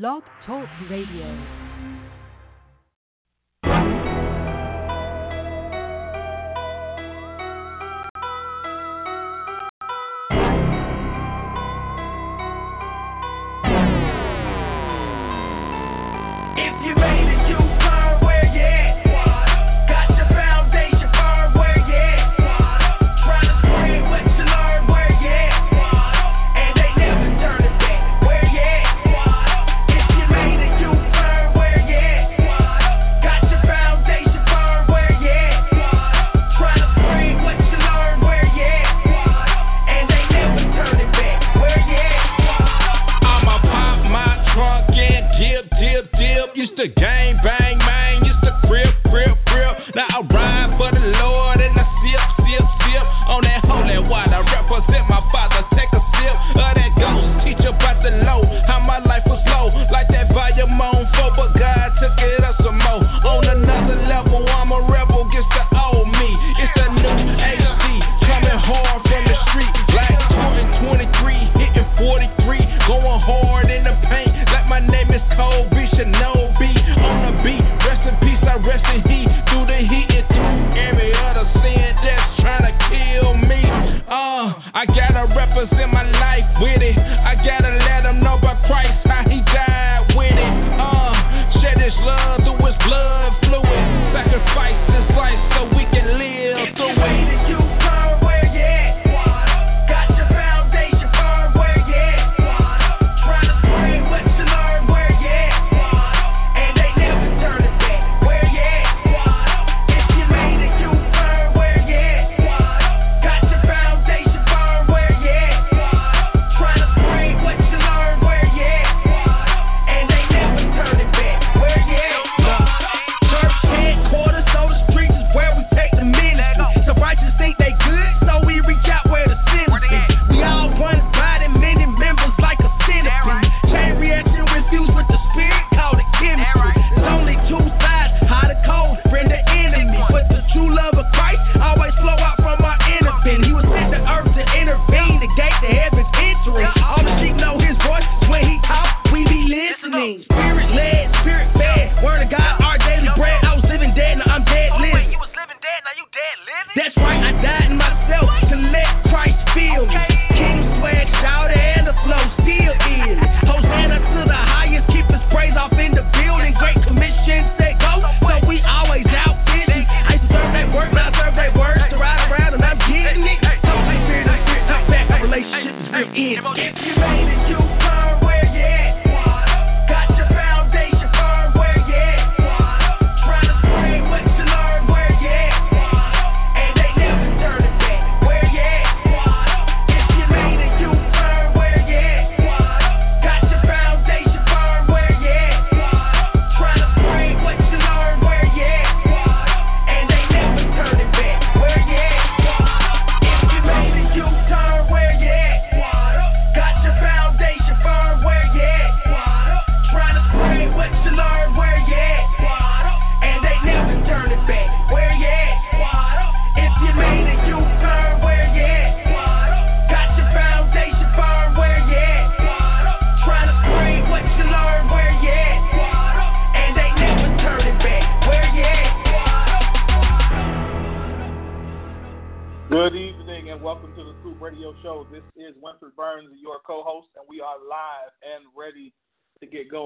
Blog Talk Radio. to gang bang, man. Used to crib, crib, crib. Now I ride for the Lord and I sip, sip, sip on that holy water. Represent my father. Take a sip of that ghost. Teach about the low, how my life was low, like that volume on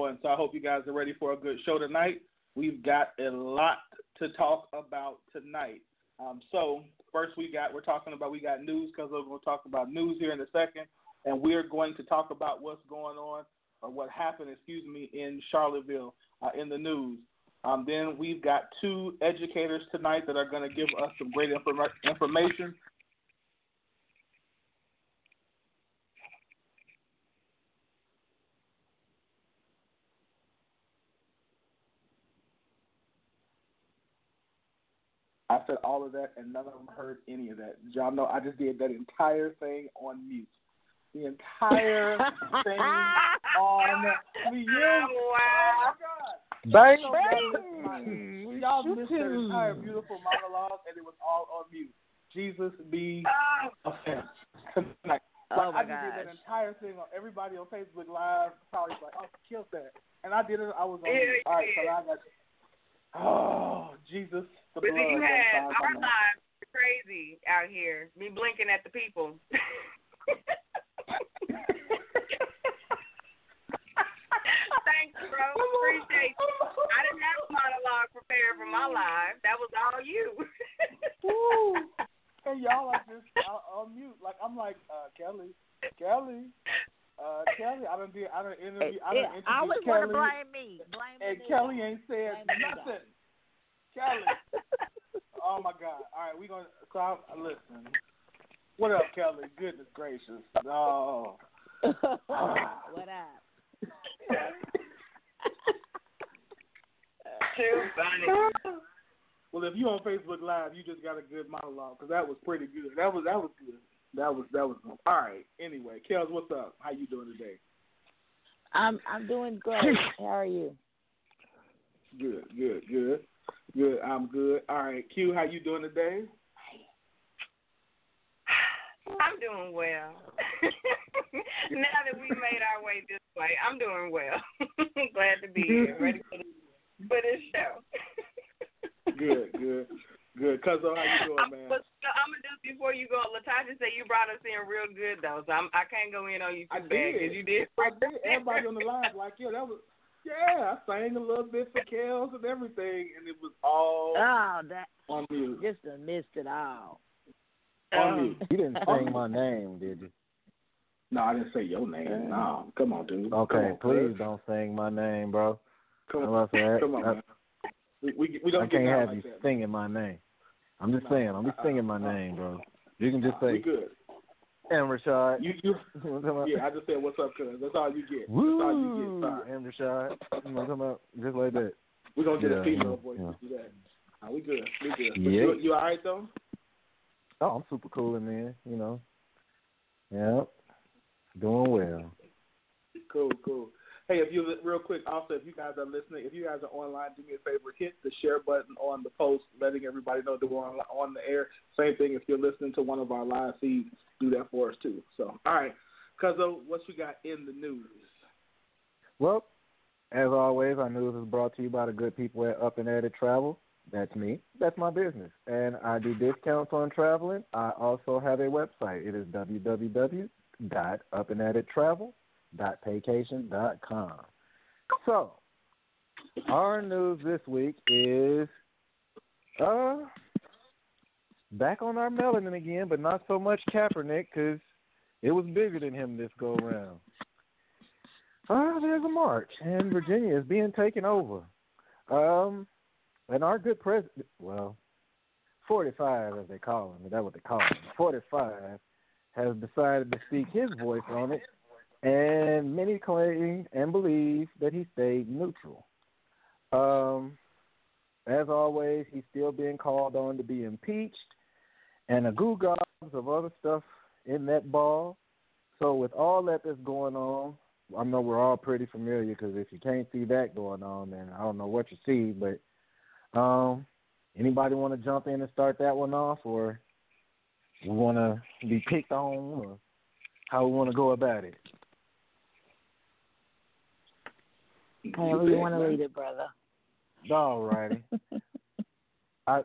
and so I hope you guys are ready for a good show tonight. We've got a lot to talk about tonight. Um, so first, we got we're talking about we got news because we're going to talk about news here in a second, and we're going to talk about what's going on or what happened, excuse me, in Charlottesville uh, in the news. Um, then we've got two educators tonight that are going to give us some great information I said all of that, and none of them heard any of that. Did y'all know I just did that entire thing on mute. The entire thing on mute. Oh, wow. Bang, bang. Y'all missed that entire beautiful monologue, and it was all on mute. Jesus be offense. like, Oh, I just did that entire thing on everybody on Facebook Live. Probably like, oh, kill that, and I did it. I was on. Mute. you All right, so I got. Oh, Jesus, the But blood. then you had our on me. crazy out here. Me blinking at the people. Thanks, bro. Appreciate you. I didn't have a monologue prepared for my live. That was all you. Woo. And y'all are just on mute. Like I'm like uh, Kelly, Kelly, uh, Kelly. I don't do. I don't interview. I don't Yeah, introduce I always Kelly. want to blame me. Blame And me. Kelly ain't said Blame nothing. Kelly. Oh my God! All right, we gonna. So I, listen. What up, Kelly? Goodness gracious. Oh. what up? Too funny. Well, if you on Facebook Live, you just got a good monologue because that was pretty good. That was that was good. That was that was all right. Anyway, Kels, what's up? How you doing today? I'm I'm doing great. How are you? Good, good, good, good. I'm good. All right, Q, how you doing today? I'm doing well. now that we made our way this way, I'm doing well. Glad to be here, ready for, the, for this show. Good, good, good. Cuzzo, how you doing, man? But I'm gonna just before you go, Latasha said you brought us in real good though, so I'm, I can't go in on you I too bad did. because you did. I did. Everybody on the line was like, yeah, that was. Yeah, I sang a little bit for Kels and everything, and it was all Oh, that on mute. just done missed it all. On um, mute. You didn't sing my name, did you? No, I didn't say your name. Uh, no, come on, dude. Okay, on, please cuz. don't sing my name, bro. Come on, I, come on, I, man. We we, we don't I get can't have like you that. singing my name. I'm just saying, I'm just singing my name, bro. You can just Nah, we good. M. Rashad. You you You know what I'm talking yeah. I just said what's up, cuz. That's all you get. Woo! That's all you get. Sorry. M. Rashad. You know what I'm talking about? Just like that. We're gonna get Yeah, a female voice yeah. to do that. Nah, we good. We good. But Yeah. You, you all right though? Oh, I'm super cool in there, you know. Yep. Doing well. Cool, cool. Hey, if you real quick, also if you guys are listening, if you guys are online, do me a favor, hit the share button on the post, letting everybody know that we're on, on the air. Same thing if you're listening to one of our live feeds, do that for us too. So, all right, Cuzzo, what you got in the news? Well, as always, our news is brought to you by the good people at Up and It Travel. That's me. That's my business. And I do discounts on traveling. I also have a website. It is www.upandadittravel.paycation.com. So, our news this week is uh back on our melanin again, but not so much Kaepernick because it was bigger than him this go round. Uh, there's a march, and Virginia is being taken over. Um, and our good president, well, 45 as they call him, that's what they call him, 45 has decided to speak his voice on it, and many claim and believe that he stayed neutral. Um, as always, he's still being called on to be impeached, and a goo of other stuff in that ball. So with all that that's going on, I know we're all pretty familiar because if you can't see that going on, then I don't know what you see. But um, anybody want to jump in and start that one off, or we want to be picked on, or how we want to go about it? However you want to lead it, brother. All righty. I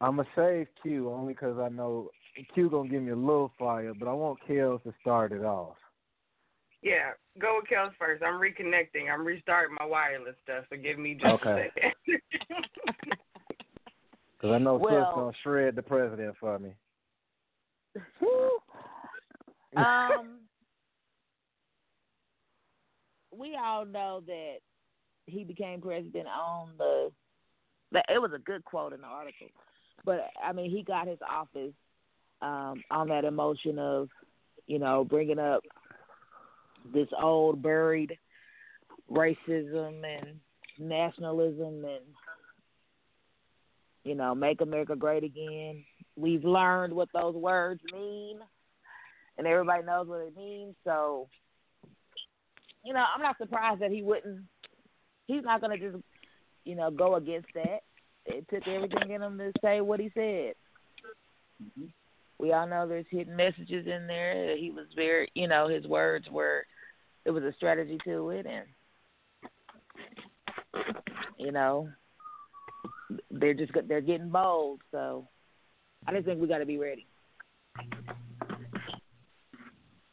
I'm gonna save Q only because I know Q gonna give me a little fire, but I want Kels to start it off. Yeah, go with Kels first. I'm reconnecting. I'm restarting my wireless stuff, so give me just Okay. a second. Because I know Sis Well- gonna shred the president for me. um, we all know that he became president on the. It was a good quote in the article, but I mean, he got his office um, on that emotion of, you know, bringing up this old buried racism and nationalism and you know, make America great again. We've learned what those words mean, and everybody knows what it means. So, you know, I'm not surprised that he wouldn't. He's not going to just, you know, go against that. It took everything in him to say what he said. Mm-hmm. We all know there's hidden messages in there. He was very, you know, his words were, it was a strategy to it, and you know, they're just they're getting bold. So I just think we got to be ready.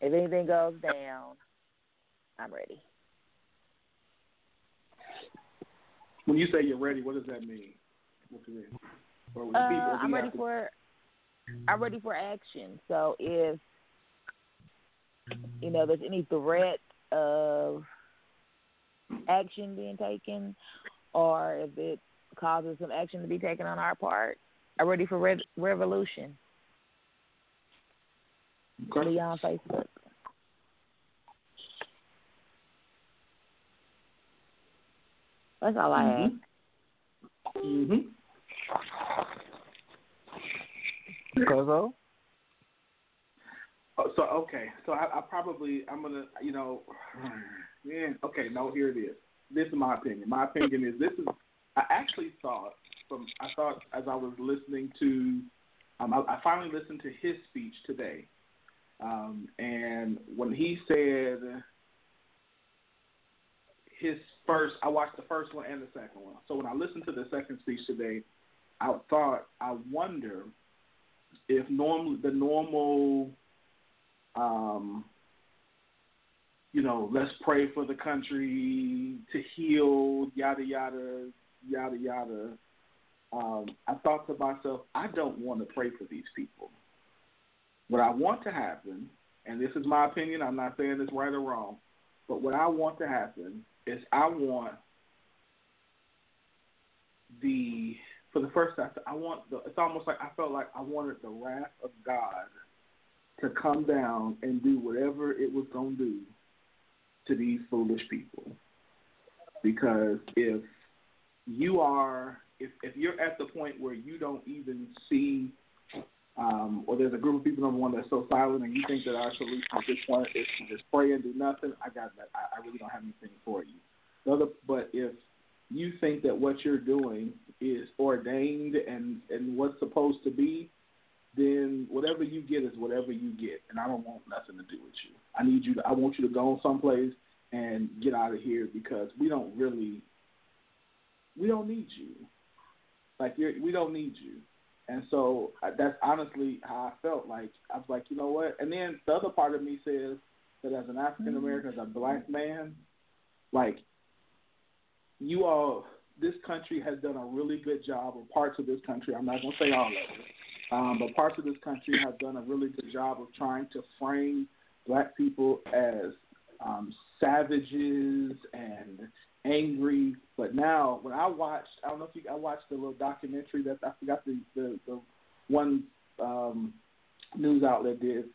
If anything goes down, I'm ready. When you say you're ready, what does that mean? What does it mean? Or when Uh, people, I'm ready for I'm ready for action. So if you know there's any threat of action being taken, or if it causes some action to be taken on our part, I'm ready for re- revolution. Okay. Be on Facebook. That's all I have. Mhm. Cuzzo? Oh, so okay, so I, I probably I'm gonna you know, man. Okay, no, here it is. This is my opinion. My opinion is this is. I actually thought from I thought as I was listening to, um, I, I finally listened to his speech today, um, and when he said his first, I watched the first one and the second one. So when I listened to the second speech today, I thought I wonder if normally the normal um, you know, let's pray for the country to heal, yada yada, yada yada. Um, I thought to myself, I don't want to pray for these people. What I want to happen, and this is my opinion, I'm not saying it's right or wrong, but what I want to happen is I want the for the first time, I want the. It's almost like I felt like I wanted the wrath of God to come down and do whatever it was to do to these foolish people. Because if you are, if if you're at the point where you don't even see, um, or there's a group of people number one that's so silent, and you think that our solution at this point is to just pray and do nothing, I got that. I, I really don't have anything for you. The other, but if you think that what you're doing is ordained and and what's supposed to be, then whatever you get is whatever you get, and I don't want nothing to do with you. I need you. To, I want you to go someplace and get out of here because we don't really, we don't need you. Like you're, we don't need you. And so that's honestly how I felt. Like I was like, you know what? And then the other part of me says that as an African American, as a black man, like you all, this country has done a really good job, or parts of this country. I'm not going to say all of it, um, but parts of this country have done a really good job of trying to frame black people as um, savages and angry. But now, when I watched, I don't know if you, I watched the little documentary that I forgot the the, the one um, news outlet did,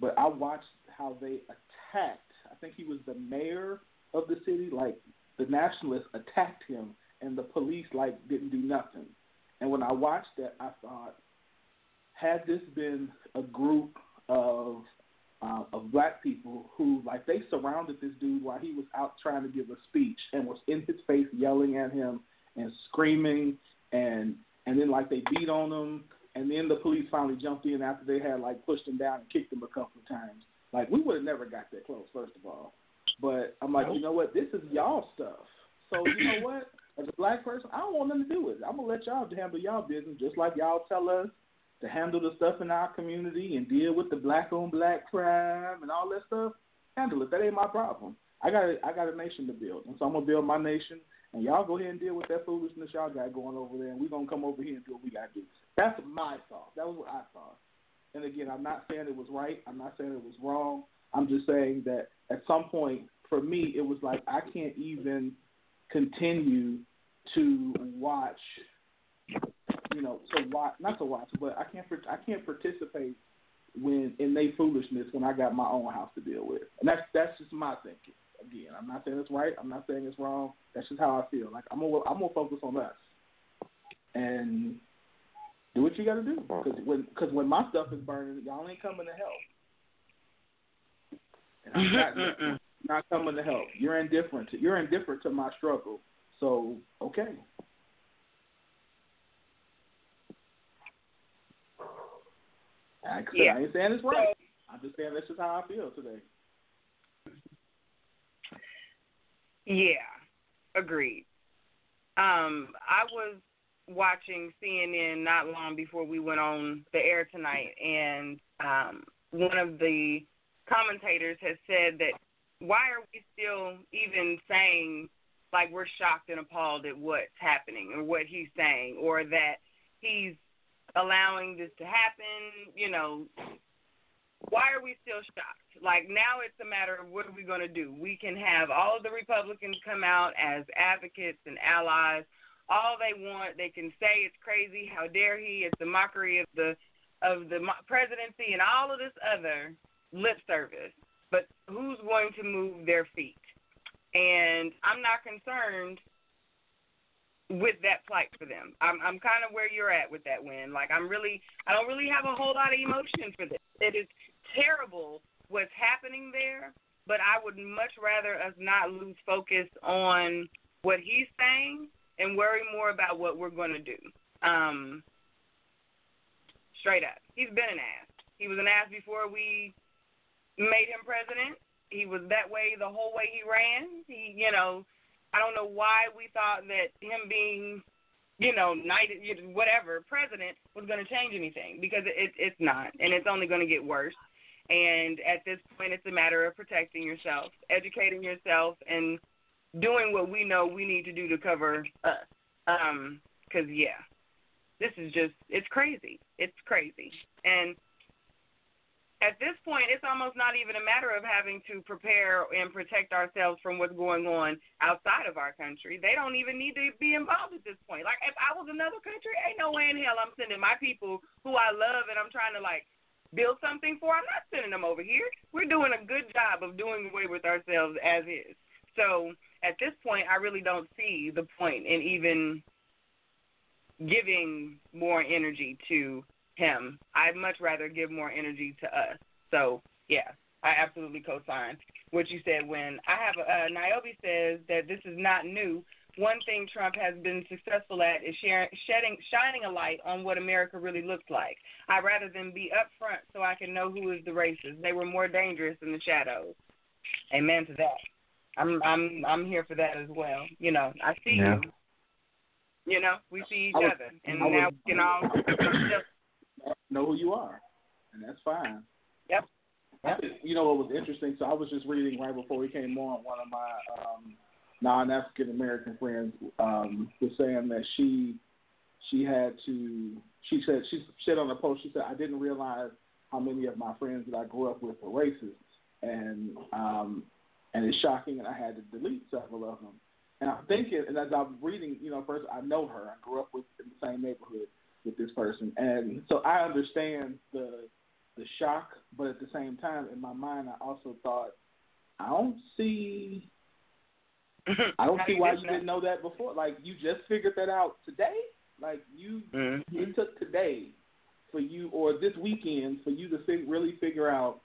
but I watched how they attacked. I think he was the mayor of the city. Like the nationalists attacked him, and the police like didn't do nothing. And when I watched that, I thought, had this been a group of uh, of black people who like they surrounded this dude while he was out trying to give a speech and was in his face yelling at him and screaming and and then like they beat on him and then the police finally jumped in after they had like pushed him down and kicked him a couple of times. Like we would have never got that close, first of all. But I'm like, you know what? This is y'all stuff. So you know what? As a black person, I don't want nothing to do with it. I'm gonna let y'all handle y'all business, just like y'all tell us to handle the stuff in our community and deal with the black on black crime and all that stuff. Handle it. That ain't my problem. I got a, I got a nation to build, and so I'm gonna build my nation. And y'all go ahead and deal with that foolishness y'all got going over there, and we're gonna come over here and do what we gotta do. That's my thought. That was what I thought. And again, I'm not saying it was right. I'm not saying it was wrong. I'm just saying that at some point, for me, it was like I can't even continue to watch. You know, to watch, not to watch, but I can't. I can't participate when in they foolishness when I got my own house to deal with, and that's that's just my thinking. Again, I'm not saying it's right. I'm not saying it's wrong. That's just how I feel. Like I'm gonna I'm gonna focus on us, and do what you got to do. Because when because when my stuff is burning, y'all ain't coming to help. And I'm not, not coming to help. You're indifferent. To, you're indifferent to my struggle. So okay. I, Yeah. I ain't saying it's right. I'm just saying this is how I feel today. Yeah, agreed. Um, I was watching CNN not long before we went on the air tonight, and um, one of the commentators has said that why are we still even saying like we're shocked and appalled at what's happening or what he's saying or that he's allowing this to happen, you know, why are we still shocked? Like now it's a matter of what are we going to do? We can have all of the Republicans come out as advocates and allies. All they want, they can say it's crazy. How dare he? It's a mockery of the of the presidency and all of this other lip service. But who's going to move their feet? And I'm not concerned with that plight for them. I'm I'm kind of where you're at with that win. Like I'm really I don't really have a whole lot of emotion for this. It is terrible what's happening there, but I would much rather us not lose focus on what he's saying and worry more about what we're going to do. Um straight up. He's been an ass. He was an ass before we made him president. He was that way the whole way he ran. He, you know, I don't know why we thought that him being, you know, knighted, whatever, president was going to change anything because it, it's not, and it's only going to get worse. And at this point, it's a matter of protecting yourself, educating yourself, and doing what we know we need to do to cover us. Um, because yeah, this is just it's crazy. It's crazy, and at this point, it's almost not even a matter of having to prepare and protect ourselves from what's going on outside of our country. They don't even need to be involved at this point. Like, if I was another country, ain't no way in hell I'm sending my people who I love and I'm trying to, like, build something for. I'm not sending them over here. We're doing a good job of doing away with ourselves as is. So at this point, I really don't see the point in even giving more energy to him. I'd much rather give more energy to us. So yeah, I absolutely co-sign what you said. When I have uh, Niobe says that this is not new. One thing Trump has been successful at is sharing, shedding, shining a light on what America really looks like. I'd rather them be upfront so I can know who is the racist. They were more dangerous in the shadows. Amen to that. I'm I'm I'm here for that as well. You know, I see Yeah. you. You know, we see each other, and I now we can all know who you are, and that's fine. Yep. Think, you know what was interesting? So I was just reading right before we came on. One of my um, non-African American friends um, was saying that she she had to. She said she said on a post. She said I didn't realize how many of my friends that I grew up with were racist, and um, and it's shocking. And I had to delete several of them. And I'm thinking, and as I'm reading, you know, first I know her. I grew up with in the same neighborhood with this person, and so I understand the the shock, but at the same time, in my mind, I also thought, I don't see, I don't see why you didn't know that before. Like you just figured that out today. Like you, Mm-hmm. it took today for you, or this weekend, for you to fig- really figure out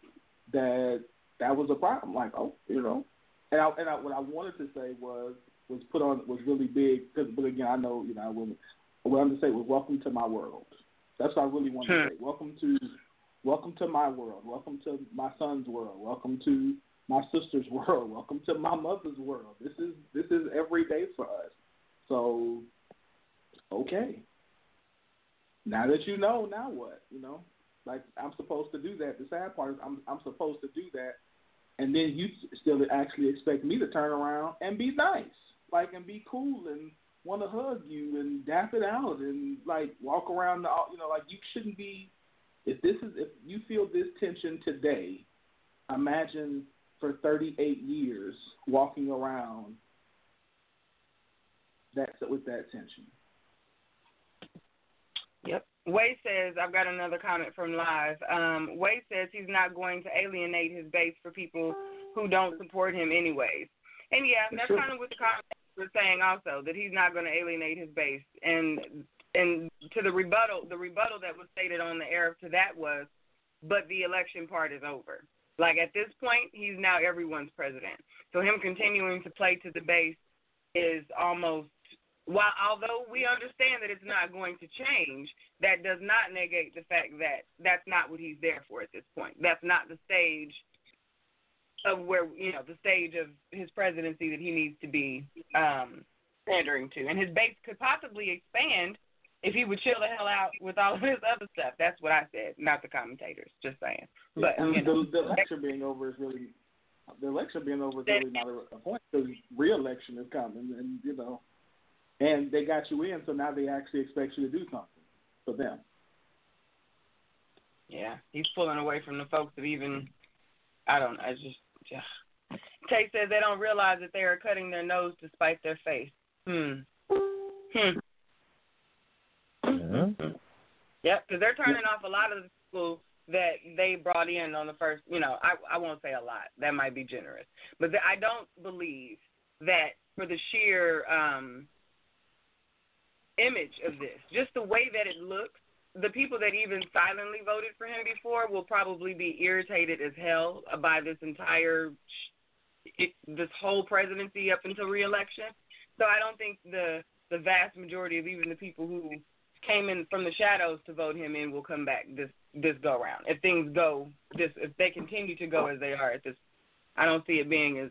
that that was a problem. Like, oh, you know, and I, and I, what I wanted to say was was put on was really big. Cause, but again, I know you know I wouldn't. What I'm going to say was welcome to my world. That's what I really want to Hmm. say. Welcome to welcome to my world. Welcome to my son's world. Welcome to my sister's world. Welcome to my mother's world. This is this is every day for us. So okay. Now that you know, now what? You know, like I'm supposed to do that. The sad part is I'm I'm supposed to do that, and then you still actually expect me to turn around and be nice, like and be cool and want to hug you and dap it out and like walk around the you know like you shouldn't be. If this is if you feel this tension today, imagine for 38 years walking around that with that tension. Yep. Way says, I've got another comment from live. Um, Way says he's not going to alienate his base for people who don't support him anyways. And yeah, that's kind of what the comment was saying also, that he's not going to alienate his base. And and to the rebuttal, the rebuttal that was stated on the air to that was, but the election part is over. Like at this point, he's now everyone's president. So him continuing to play to the base is almost while although we understand that it's not going to change, that does not negate the fact that that's not what he's there for at this point. That's not the stage of where you know the stage of his presidency that he needs to be um pandering to, and his base could possibly expand if he would chill the hell out with all of his other stuff. That's what I said, not the commentators. Just saying. But yeah, you know, the, the election being over is really the election being over is really not a, a point because re-election is coming, and you know, and they got you in, so now they actually expect you to do something for them. Yeah, he's pulling away from the folks that even I don't. I just. Yeah. Tay says they don't realize that they are cutting their nose to spite their face. Hmm. Hmm. Yeah. Yep, because they're turning off a lot of the people that they brought in on the first. You know, I I won't say a lot. That might be generous, but the, I don't believe that for the sheer um image of this, just the way that it looks, the people that even silently voted for him before will probably be irritated as hell by this entire it, this whole presidency up until reelection. So I don't think the the vast majority of even the people who came in from the shadows to vote him in will come back this this go round. If things go this if they continue to go as they are at this I don't see it being as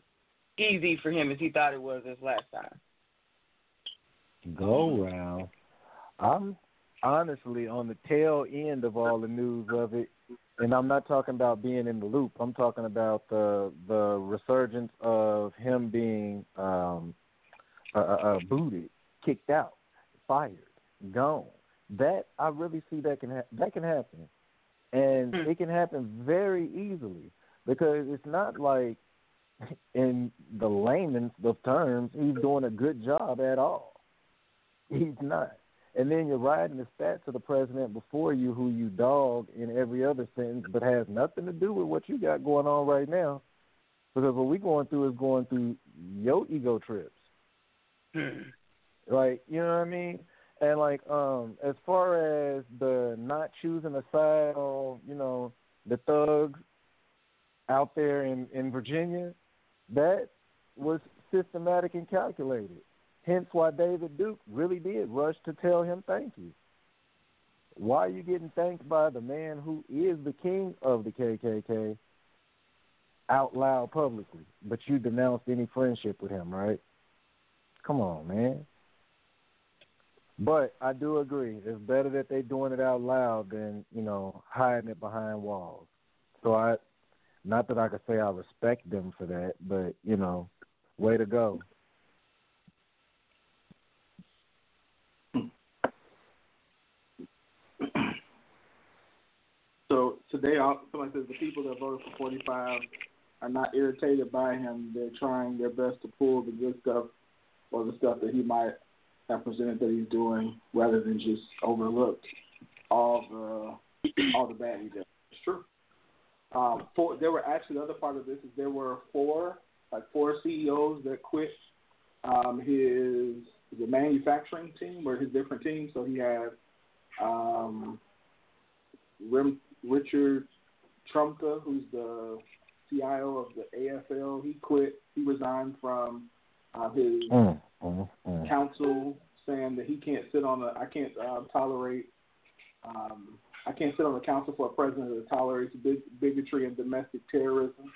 easy for him as he thought it was this last time. Go round. I'm honestly on the tail end of all the news of it, and I'm not talking about being in the loop. I'm talking about the the resurgence of him being um, uh, uh, booted, kicked out, fired, gone. That I really see that can ha- that can happen, and it can happen very easily because it's not like in the layman's of terms he's doing a good job at all. He's not. And then you're riding the stats of the president before you who you dog in every other sentence, but has nothing to do with what you got going on right now. Because what we're going through is going through your ego trips. Like, you know what I mean? And like, um, as far as the not choosing a side on, you know, the thugs out there in, in Virginia, that was systematic and calculated. Hence why David Duke really did rush to tell him thank you. Why are you getting thanked by the man who is the king of the KKK out loud publicly, but you denounced any friendship with him, right? Come on, man. But I do agree. It's better that they're doing it out loud than, you know, hiding it behind walls. So I not that I could say I respect them for that, but, you know, way to go. So today, somebody says the people that voted for 45 are not irritated by him. They're trying their best to pull the good stuff or the stuff that he might have presented that he's doing, rather than just overlook all the all the bad he did. It's true. Um, four, there were actually the other part of this is there were four like four CEOs that quit um, his the manufacturing team or his different teams. So he had um, Rim, Richard Trumka, who's the CIO of the AFL. He quit. He resigned from uh, his Mm, mm, mm. council, saying that he can't sit on a. I can't uh, tolerate. Um, I can't sit on the council for a president that tolerates big, bigotry and domestic terrorism.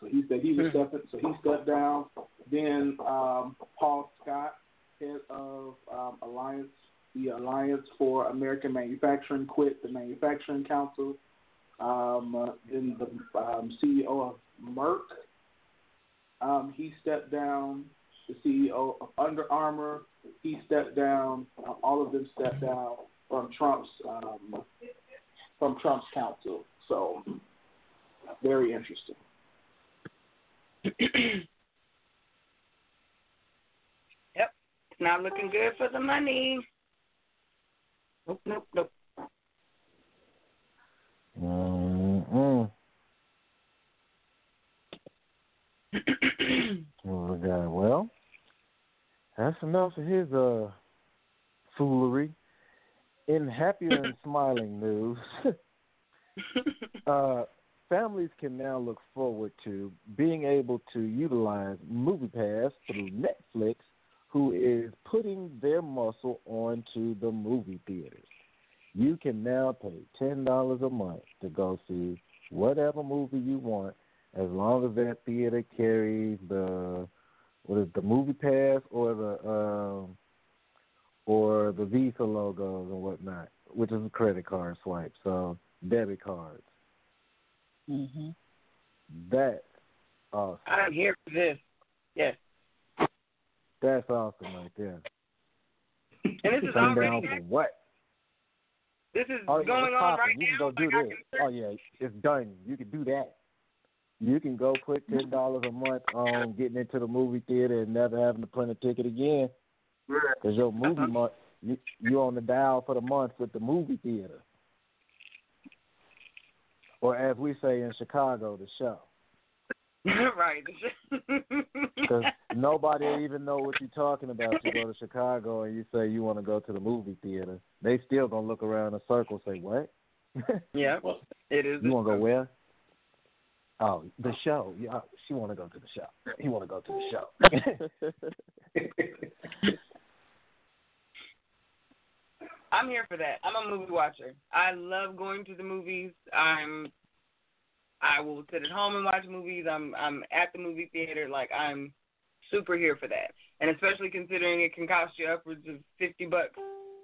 So he said he was stepping. So he stepped down. Then um, Paul Scott, head of um, Alliance, the Alliance for American Manufacturing, quit the Manufacturing Council. Um, uh, then the um, CEO of Merck, um, he stepped down. The CEO of Under Armour, he stepped down. Uh, all of them stepped down from Trump's um, from Trump's council. So very interesting. Yep. Not looking good for the money. Nope, nope, nope. Mm-mm. oh, God. Well, that's enough of his uh foolery. in happier and smiling news, uh, families can now look forward to being able to utilize MoviePass through Netflix, who is putting their muscle onto the movie theaters. You can now pay ten dollars a month to go see whatever movie you want, as long as that theater carries the what is the movie pass or the um or the Visa logos and whatnot, which is a credit card swipe. So debit cards. Mm-hmm. That awesome. I'm here for this. Yes. That's awesome right there. And this is Turn already down for what? this is Oh, yeah, going on right You can now. go do Like, this. Oh yeah, it's done. You can do that. You can go put ten dollars a month on getting into the movie theater and never having to print a ticket again. Because your movie Uh-huh. month, you you on the dial for the month with the movie theater, or as we say in Chicago, the show. right. Because nobody even know what you're talking about. You go to Chicago and you say you want to go to the movie theater. They still gonna look around in a circle, and say what? yeah. Well, It is. You want to go where? Oh, the show. Yeah, she want to go to the show. He want to go to the show. I'm here for that. I'm a movie watcher. I love going to the movies. I'm I will sit at home and watch movies. I'm I'm at the movie theater. Like I'm super here for that. And especially considering it can cost you upwards of fifty bucks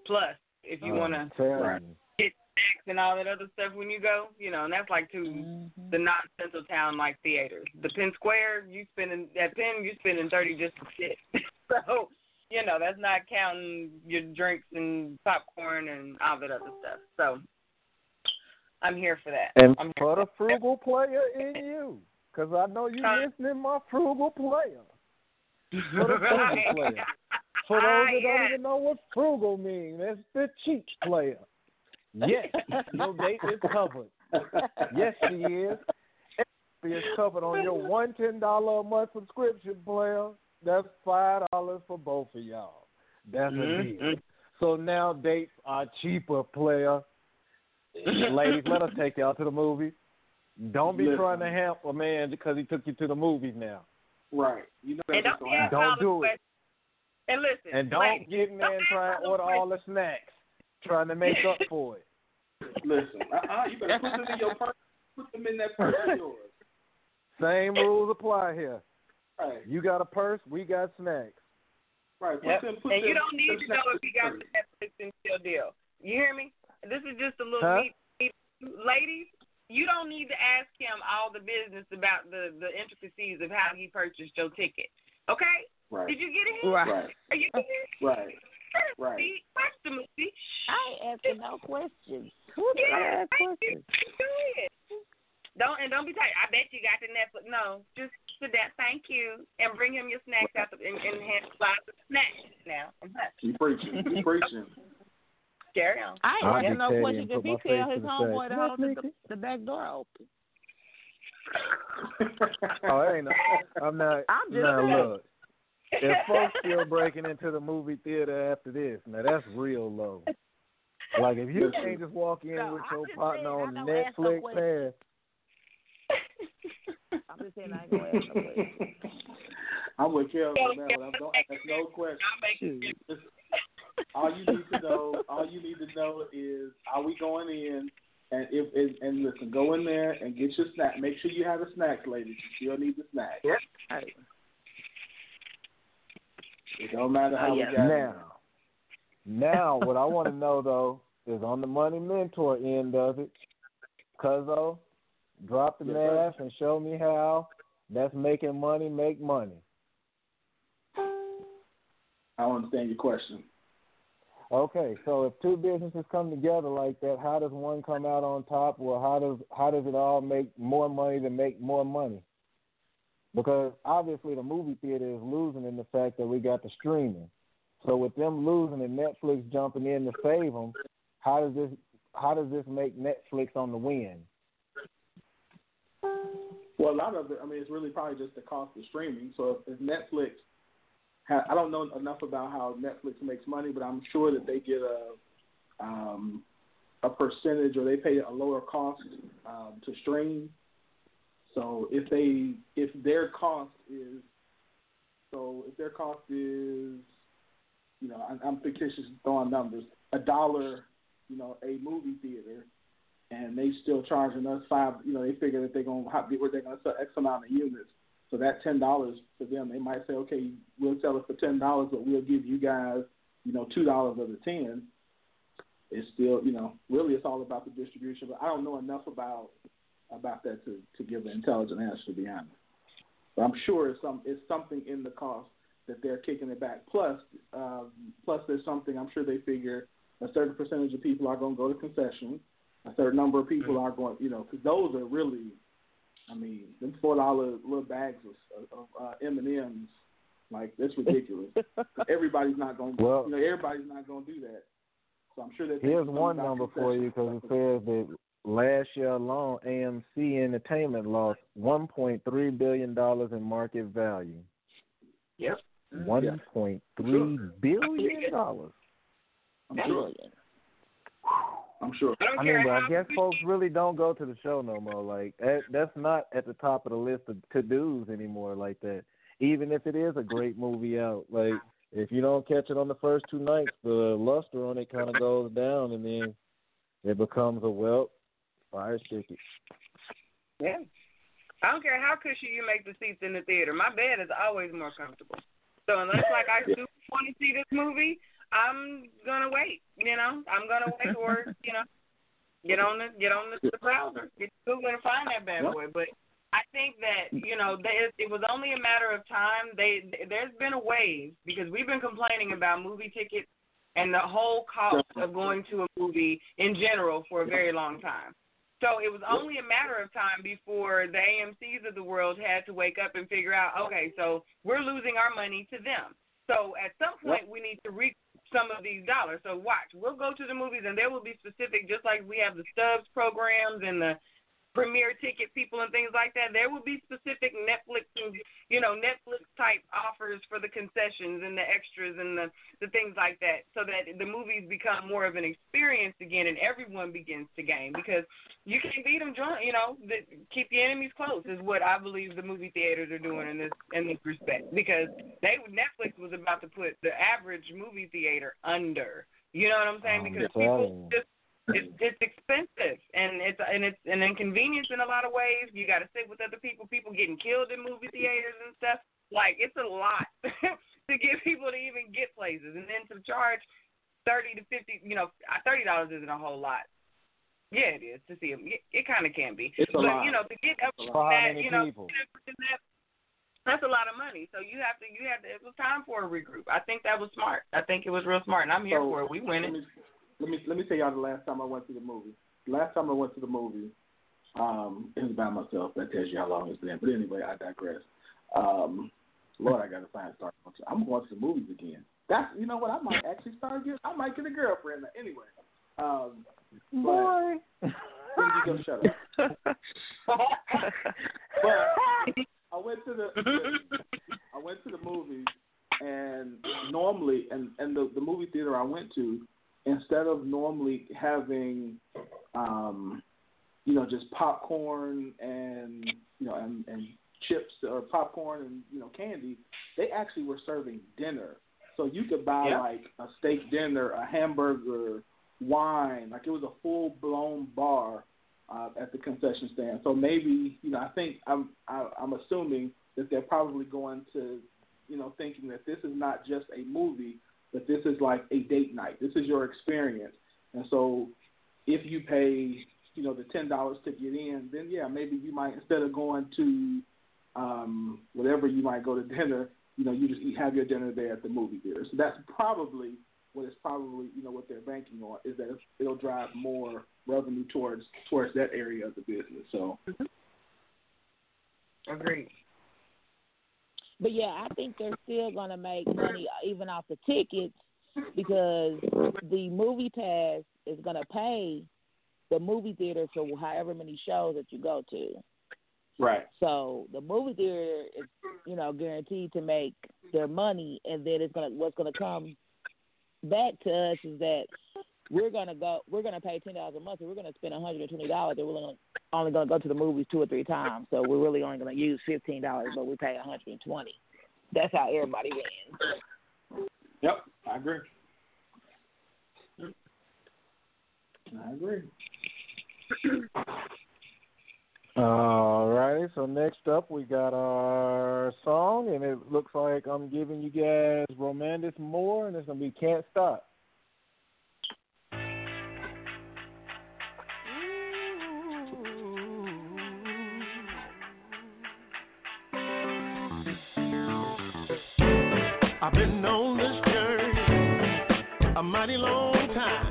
plus if you Oh, want to tell get snacks and all that other stuff when you go. You know, and that's like to Mm-hmm. the non central town like theaters. The Penn Square, you spending at Penn, you spending thirty just to sit. so you know that's not counting your drinks and popcorn and all that other stuff. So I'm here for that. And I'm for the frugal player in you, because I know you Huh? listening, my frugal player. For the Right. frugal player. For those Ah, that don't even know what frugal means, that's the cheap player. Yes, your date is covered. Yes, she is. She is covered on your one ten dollar a month subscription player. That's five dollars for both of y'all. That's a deal. Mhm. So now dates are cheaper, player. Ladies, let us take y'all to the movies. Don't be Listen. trying to help a man because he took you to the movies now. Right. You know And that's don't gonna be happen. Don't all the do it. And listen, And don't ladies, get men don't trying to order the all the snacks, trying to make up for it. Listen, uh-uh, you better put them in your purse. Put them in that purse of yours. Same rules apply here. Right. You got a purse, we got snacks. Right. Put Yep. them, put and you don't need to know if you got the purse. Netflix and chill deal. You hear me? This is just a little Huh? neat, neat ladies. You don't need to ask him all the business about the the intricacies of how he purchased your ticket. Okay? Right. Did you get it? Right. Are you getting it? Right. Right. See, question, Lucy. I ain't asking no questions. Who did I Yeah, ask questions? Do it. Don't and don't be tight. I bet you got the Netflix. No, just sit down. Thank you, and bring him your snacks out the, and, and hand lots of snacks. Now, Keep preaching. Keep preaching. carry on. I I'll ain't asking no be petty if he put tell his to the homeboy to hold the, the back door open. Oh, it ain't no, I'm not. I'm just now saying. look, if folks still breaking into the movie theater after this, now that's real low. Like if you can't just walk in No, with I'm your partner saying, on I the don't ask no Netflix questions. pass, I'm just saying I ain't gonna ask no questions. I'm with you on that one. Don't ask no question. Shoot. All you need to know, all you need to know is, are we going in? And if and, and listen, go in there and get your snack. Make sure you have a snack, ladies. You still need the snacks. Hey, It don't matter how Oh, we yeah. got it. Now, now what I want to know though is on the money mentor end of it, Cuzzo, drop the Yes, sir. and show me how that's making money make money. I don't understand your question. Okay, so if two businesses come together like that, how does one come out on top, Well, how does how does it all make more money to make more money? Because obviously the movie theater is losing in the fact that we got the streaming. So with them losing and Netflix jumping in to save them, how does this how does this make Netflix on the win? Well, a lot of it, I mean, it's really probably just the cost of streaming. So if, if Netflix, I don't know enough about how Netflix makes money, but I'm sure that they get a um, a percentage or they pay a lower cost um, to stream. So if they if their cost is so if their cost is you know I'm, I'm fictitious throwing numbers a dollar you know a movie theater and they still charging us five you know they figure that they're to where they're to sell X amount of units so that ten dollars for them they might say okay we'll sell it for ten dollars but we'll give you guys you know two dollars of the ten it's still, you know, really it's all about the distribution. But I don't know enough about about that to to give an intelligent answer. To be honest, but I'm sure it's some it's something in the cost that they're kicking it back. Plus, um, plus there's something I'm sure they figure a certain percentage of people are going to go to concession. A certain number of people are going, you know, because those are really, I mean, them four dollar little bags of, of uh, M and M's, like that's ridiculous. everybody's not going, to Well- you know, everybody's not going to do that. So I'm sure that Here's one number for you because it says that last year alone, AMC Entertainment lost 1.3 billion dollars in market value. Yep. 1.3 billion dollars. I'm sure. I'm sure. I mean, but I guess folks really don't go to the show no more. Like that, that's not at the top of the list of to dos anymore. Like that, even if it is a great movie out, like if you don't catch it on the first two nights, the luster on it kind of goes down, and then it becomes a well fire ticket. Yeah. I don't care how cushy you make the seats in the theater. My bed is always more comfortable. So unless like I do want to see this movie, I'm gonna wait. You know, I'm gonna wait or you know, get on the get on the, the browser, get Google and find that bad boy. But I think that you know, there, it was only a matter of time. They there's been a wave because we've been complaining about movie tickets and the whole cost of going to a movie in general for a very long time. So it was only a matter of time before the AMC's of the world had to wake up and figure out, okay, so we're losing our money to them. So at some point we need to recoup some of these dollars. So watch, we'll go to the movies and there will be specific, just like we have the Stubs programs and the premiere ticket people and things like that. There will be specific Netflix and you know Netflix type offers for the concessions and the extras and the the things like that, so that the movies become more of an experience again and everyone begins to gain because you can't beat them joint. You know, the, keep your enemies close is what I believe the movie theaters are doing in this in this respect because they Netflix was about to put the average movie theater under. You know what I'm saying? Um, Because people just it's it's expensive and it's and it's an inconvenience in a lot of ways. You got to sit with other people, people getting killed in movie theaters and stuff. Like it's a lot to get people to even get places, and then to charge thirty to fifty. You know, uh, thirty dollars isn't a whole lot. Yeah, it is to see them. It, it kind of can be, It's a but lot. you know, to get up that, you know, that, that's a lot of money. So you have to, you have to. It was time for a regroup. I think that was smart. I think it was real smart, and I'm here So, for it. We win it. Let me, let me tell y'all the last time I went to the movie. Last time I went to the movie, um, it was by myself. That tells you how long it's been. But anyway, I digress. Um, Lord, I gotta find start. I'm going to the movies again. That's you know what I might actually start get. I might get a girlfriend anyway. Um, Boy. but you go shut up. but I went to the I went to the movies and normally and and the the movie theater I went to instead of normally having um you know just popcorn and you know and and chips or popcorn and you know candy they actually were serving dinner so you could buy Yeah. like a steak dinner a hamburger wine like it was a full blown bar uh, at the concession stand. So maybe you know, I think I'm I, I'm assuming that they're probably going to, you know, thinking that this is not just a movie, but this is like a date night. This is your experience, and so if you pay, you know, the ten dollars to get in, then yeah, maybe you might instead of going to um, whatever you might go to dinner, you know, you just eat, have your dinner there at the movie theater. So that's probably what is probably you know what they're banking on is that it'll drive more revenue towards towards that area of the business. So Agreed. But yeah, I think they're still gonna make money even off the tickets because the movie pass is gonna pay the movie theater for however many shows that you go to. right, So the movie theater is, you know, guaranteed to make their money, and then it's gonna what's gonna come back to us is that we're gonna go. We're gonna pay ten dollars a month, and we're gonna spend one hundred and twenty dollars. and We're only, only gonna go to the movies two or three times, so we're really only gonna use fifteen dollars, but we pay one hundred and twenty. That's how everybody wins. Yep, I agree. I agree. All righty. So next up, we got our song, and it looks like I'm giving you guys "Romandis Moore," and it's gonna be "Can't Stop." A mighty long time.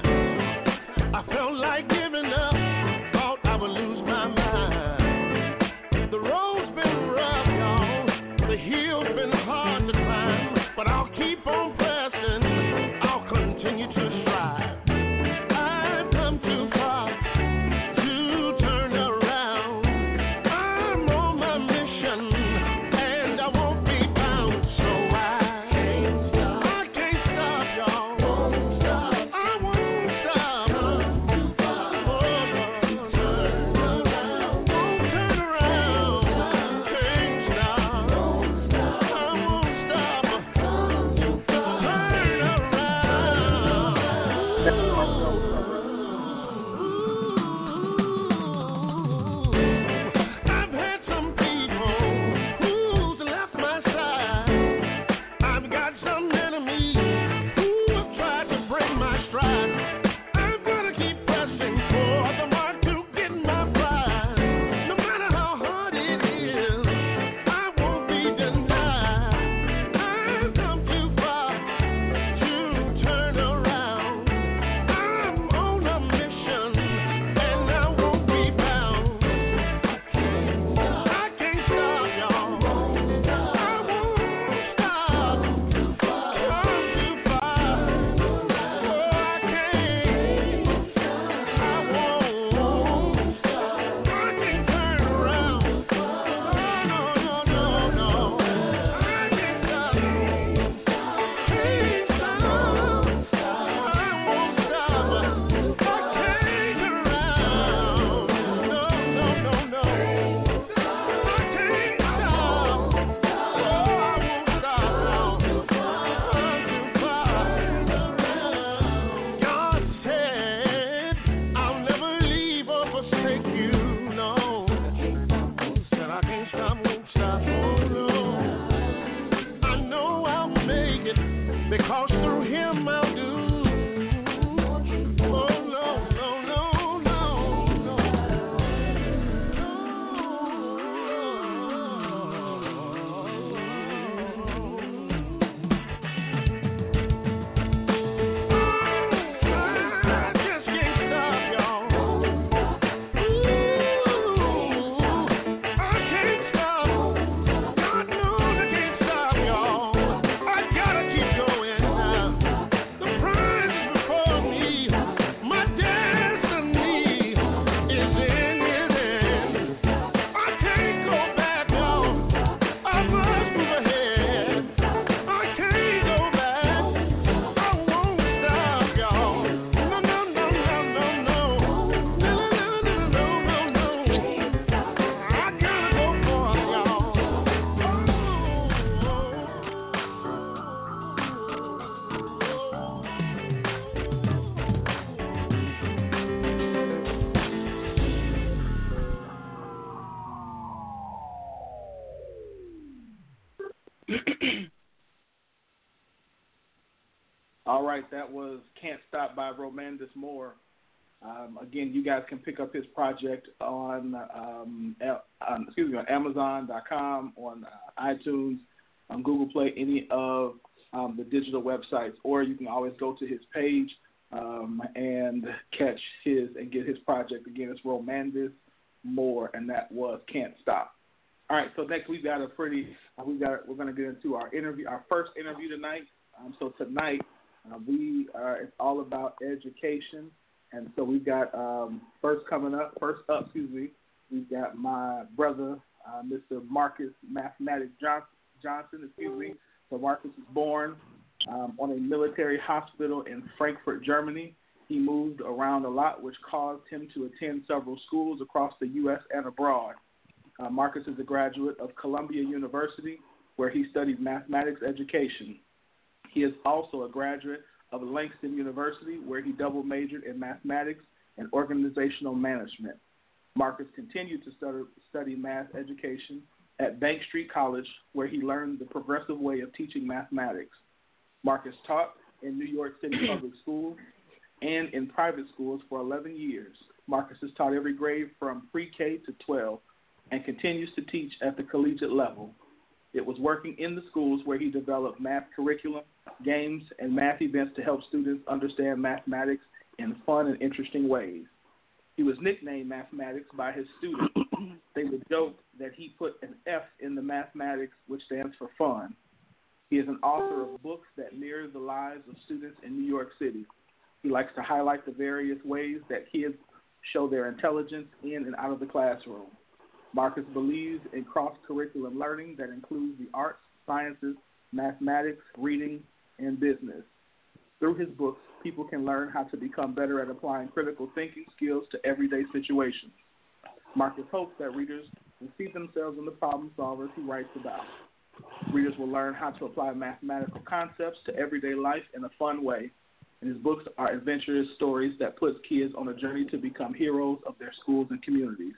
You guys can pick up his project on, um, on excuse me, on Amazon.com, on uh, iTunes, on Google Play, any of um, the digital websites, or you can always go to his page um, and catch his and get his project. Again, it's Romandis Moore, and that was "Can't Stop." All right, so next we've got a pretty, uh, we got we're going to get into our interview, our first interview tonight. Um, so tonight uh, we are it's all about education, and so we've got um, first coming up, first up, excuse me, we've got my brother, uh, Mr. Marcus Mathematic Johnson, Johnson, excuse me. So Marcus was born um, on a military hospital in Frankfurt, Germany, He moved around a lot, which caused him to attend several schools across the U.S. and abroad. Uh, Marcus is a graduate of Columbia University, where he studied mathematics education. He is also a graduate of Langston University, where he double majored in mathematics and organizational management. Marcus continued to study, math education at Bank Street College, where he learned the progressive way of teaching mathematics. Marcus taught in New York City public schools and in private schools for 11 years. Marcus has taught every grade from pre K to 12 and continues to teach at the collegiate level. It was working in the schools where he developed math curriculum, games, and math events to help students understand mathematics in fun and interesting ways. He was nicknamed Mafematics by his students. they would joke that he put an F in the mathematics, which stands for fun. He is an author of books that mirror the lives of students in New York City. He likes to highlight the various ways that kids show their intelligence in and out of the classroom. Marcus believes in cross curriculum learning that includes the arts, sciences, mathematics, reading, and business. Through his books, people can learn how to become better at applying critical thinking skills to everyday situations. Marcus hopes that readers will see themselves in the problem solvers he writes about. Readers will learn how to apply mathematical concepts to everyday life in a fun way. And his books are adventurous stories that puts kids on a journey to become heroes of their schools and communities.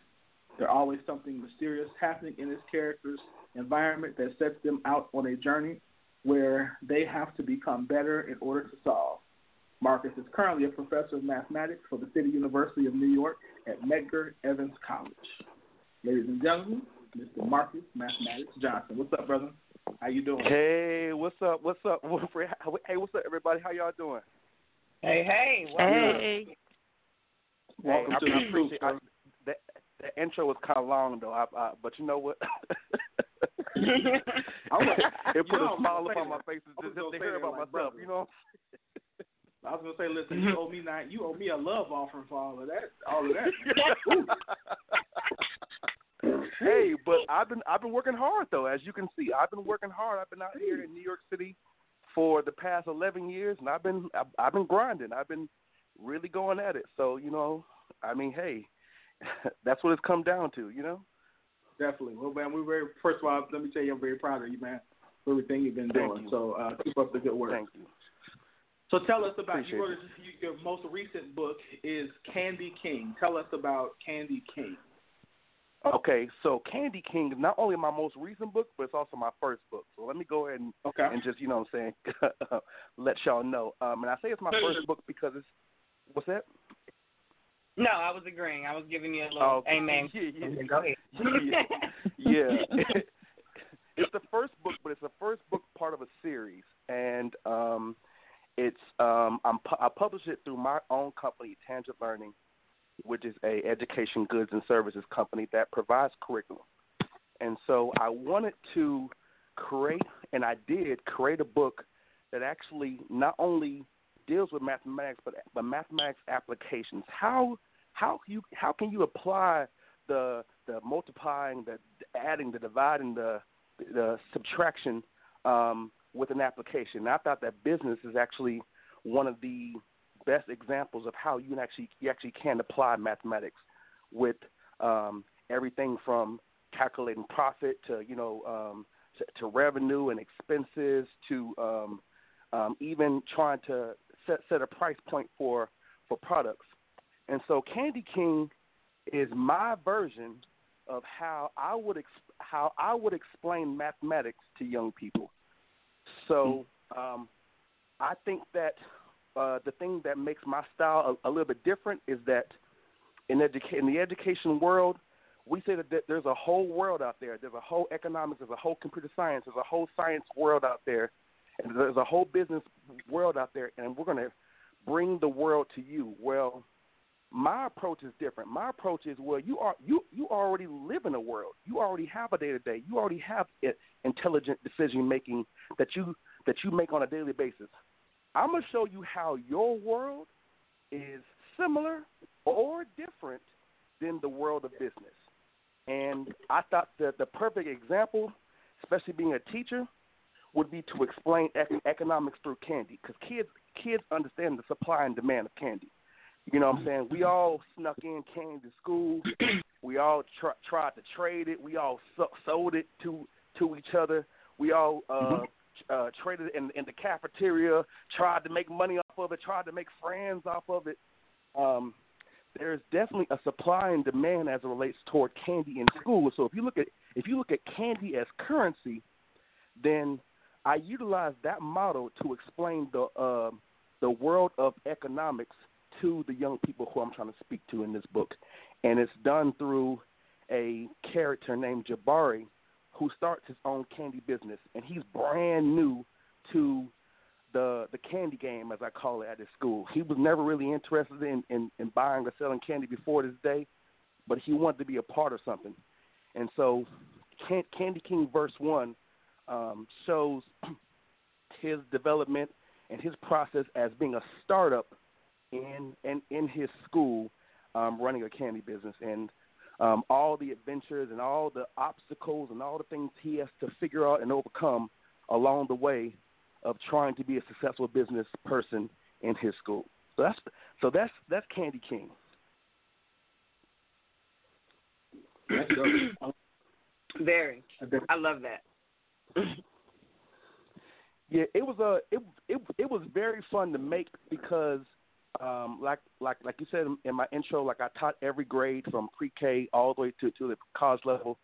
There's always something mysterious happening in his characters' environment that sets them out on a journey where they have to become better in order to solve. Marcus is currently a professor of mathematics for the City University of New York at Medgar Evers College. Ladies and gentlemen, Mr. Marcus Mafematics Johnson. What's up, brother? How you doing? Hey, what's up? What's up? Hey, what's up, everybody? How y'all doing? Hey, hey, what's hey. up? Welcome hey, to I the appreciate I, the, the intro was kind of long though, I, I, but you know what? it put a smile upon my face just, to hear about like, myself. You know. I was gonna say, listen, you owe me nine. You owe me a love offering for all of that. All of that. hey, but I've been I've been working hard though, as you can see. I've been working hard. I've been out here in New York City for the past eleven years, and I've been I've, I've been grinding. I've been really going at it. So you know, I mean, hey, that's what it's come down to. You know. Definitely. Well, man, we're very. First of all, let me tell you, I'm very proud of you, man, for everything you've been Thank doing. you. So uh, keep up the good work. Thank you. So tell us about you wrote your most recent book is Candy King. Tell us about Candy King. Okay, so Candy King is not only my most recent book, but it's also my first book. So let me go ahead and, Okay. and just, you know what I'm saying, let y'all know. Um, and I say it's my first book because it's, what's that? No, I was agreeing. I was giving you a little okay. amen. Yeah, yeah. Go ahead. yeah. yeah. it's the first book, but it's the first book part of a series, and um, it's um, I'm pu- I publish it through my own company, Tangent Learning, which is a education goods and services company that provides curriculum. And so I wanted to create, and I did create a book that actually not only deals with mathematics, but but mathematics applications. How how you how can you apply the the multiplying, the adding, the dividing, the the subtraction um, with an application? And I thought that business is actually one of the best examples of how you can actually you actually can apply mathematics with um, everything from calculating profit to you know um, to, to revenue and expenses to um, um, even trying to set set a price point for for products. And so Candy King is my version of how I would ex- how I would explain mathematics to young people. So um, I think that uh, the thing that makes my style a, a little bit different is that in, educa- in the education world, we say that th- there's a whole world out there. There's a whole economics. There's a whole computer science. There's a whole science world out there, and there's a whole business world out there. And we're going to bring the world to you. Well, my approach is different. My approach is well, you are you you already live in a world. You already have a day to day. You already have i- intelligent decision making that you that you make on a daily basis. I'm gonna show you how your world is similar or different than the world of business. And I thought that the perfect example, especially being a teacher, would be to explain ec- economics through candy because kids kids understand the supply and demand of candy. You know what I'm saying? We all snuck in candy to school. We all tr- tried to trade it. We all so- sold it to to each other. We all uh, Mm-hmm. uh, traded it in, in the cafeteria. Tried to make money off of it. Tried to make friends off of it. Um, there's definitely a supply and demand as it relates toward candy in school. So if you look at if you look at candy as currency, then I utilize that model to explain the uh, the world of economics to the young people who I'm trying to speak to in this book, and it's done through a character named Jabari who starts his own candy business, and he's brand new to the the candy game, as I call it at his school. He was never really interested in, in, in buying or selling candy before this day, but he wanted to be a part of something. And so, Can- Candy King verse one um, shows his development and his process as being a startup in in, in his school, um, running a candy business, and um, all the adventures and all the obstacles and all the things he has to figure out and overcome along the way of trying to be a successful business person in his school. So that's so that's that's Candy King. Very. I love that. Yeah, it was a it it it was very fun to make because um like like like you said in my intro, like I taught every grade from pre K all the way to to the college level.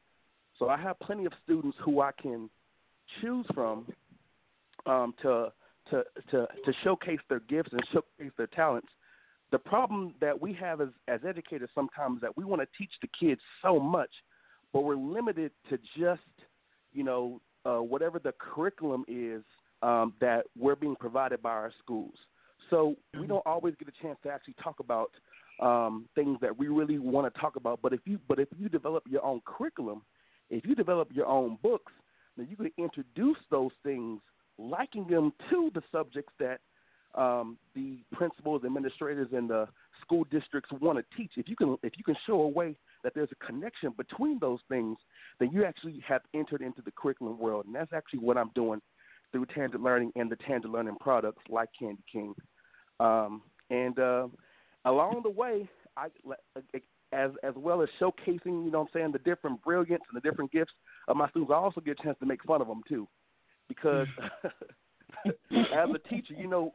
So I have plenty of students who I can choose from um to to to to showcase their gifts and showcase their talents. The problem that we have as as educators sometimes is that we want to teach the kids so much, but we're limited to just you know uh, whatever the curriculum is um, that we're being provided by our schools. So we don't always get a chance to actually talk about um, things that we really want to talk about. But if you but if you develop your own curriculum, if you develop your own books, then you can introduce those things, liking them to the subjects that um, the principals, administrators, and the school districts want to teach. If you can if you can show a way that there's a connection between those things, then you actually have entered into the curriculum world, and that's actually what I'm doing through Tangent Learning and the Tangent Learning products like Candy King. Um, and uh, along the way, I as as well as showcasing, you know, what I'm saying the different brilliance and the different gifts of my students, I also get a chance to make fun of them too, because as a teacher, you know,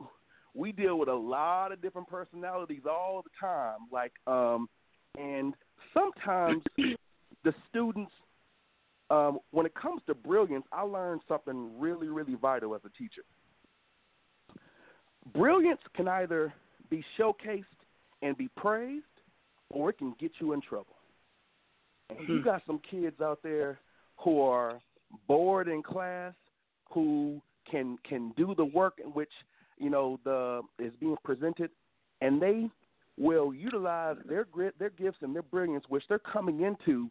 we deal with a lot of different personalities all the time, like um, and sometimes the students um, when it comes to brilliance, I learned something really, really vital as a teacher. Brilliance can either be showcased and be praised, or it can get you in trouble. And you got some kids out there who are bored in class, who can can do the work in which you know the is being presented, and they will utilize their grit, their gifts, and their brilliance, which they're coming into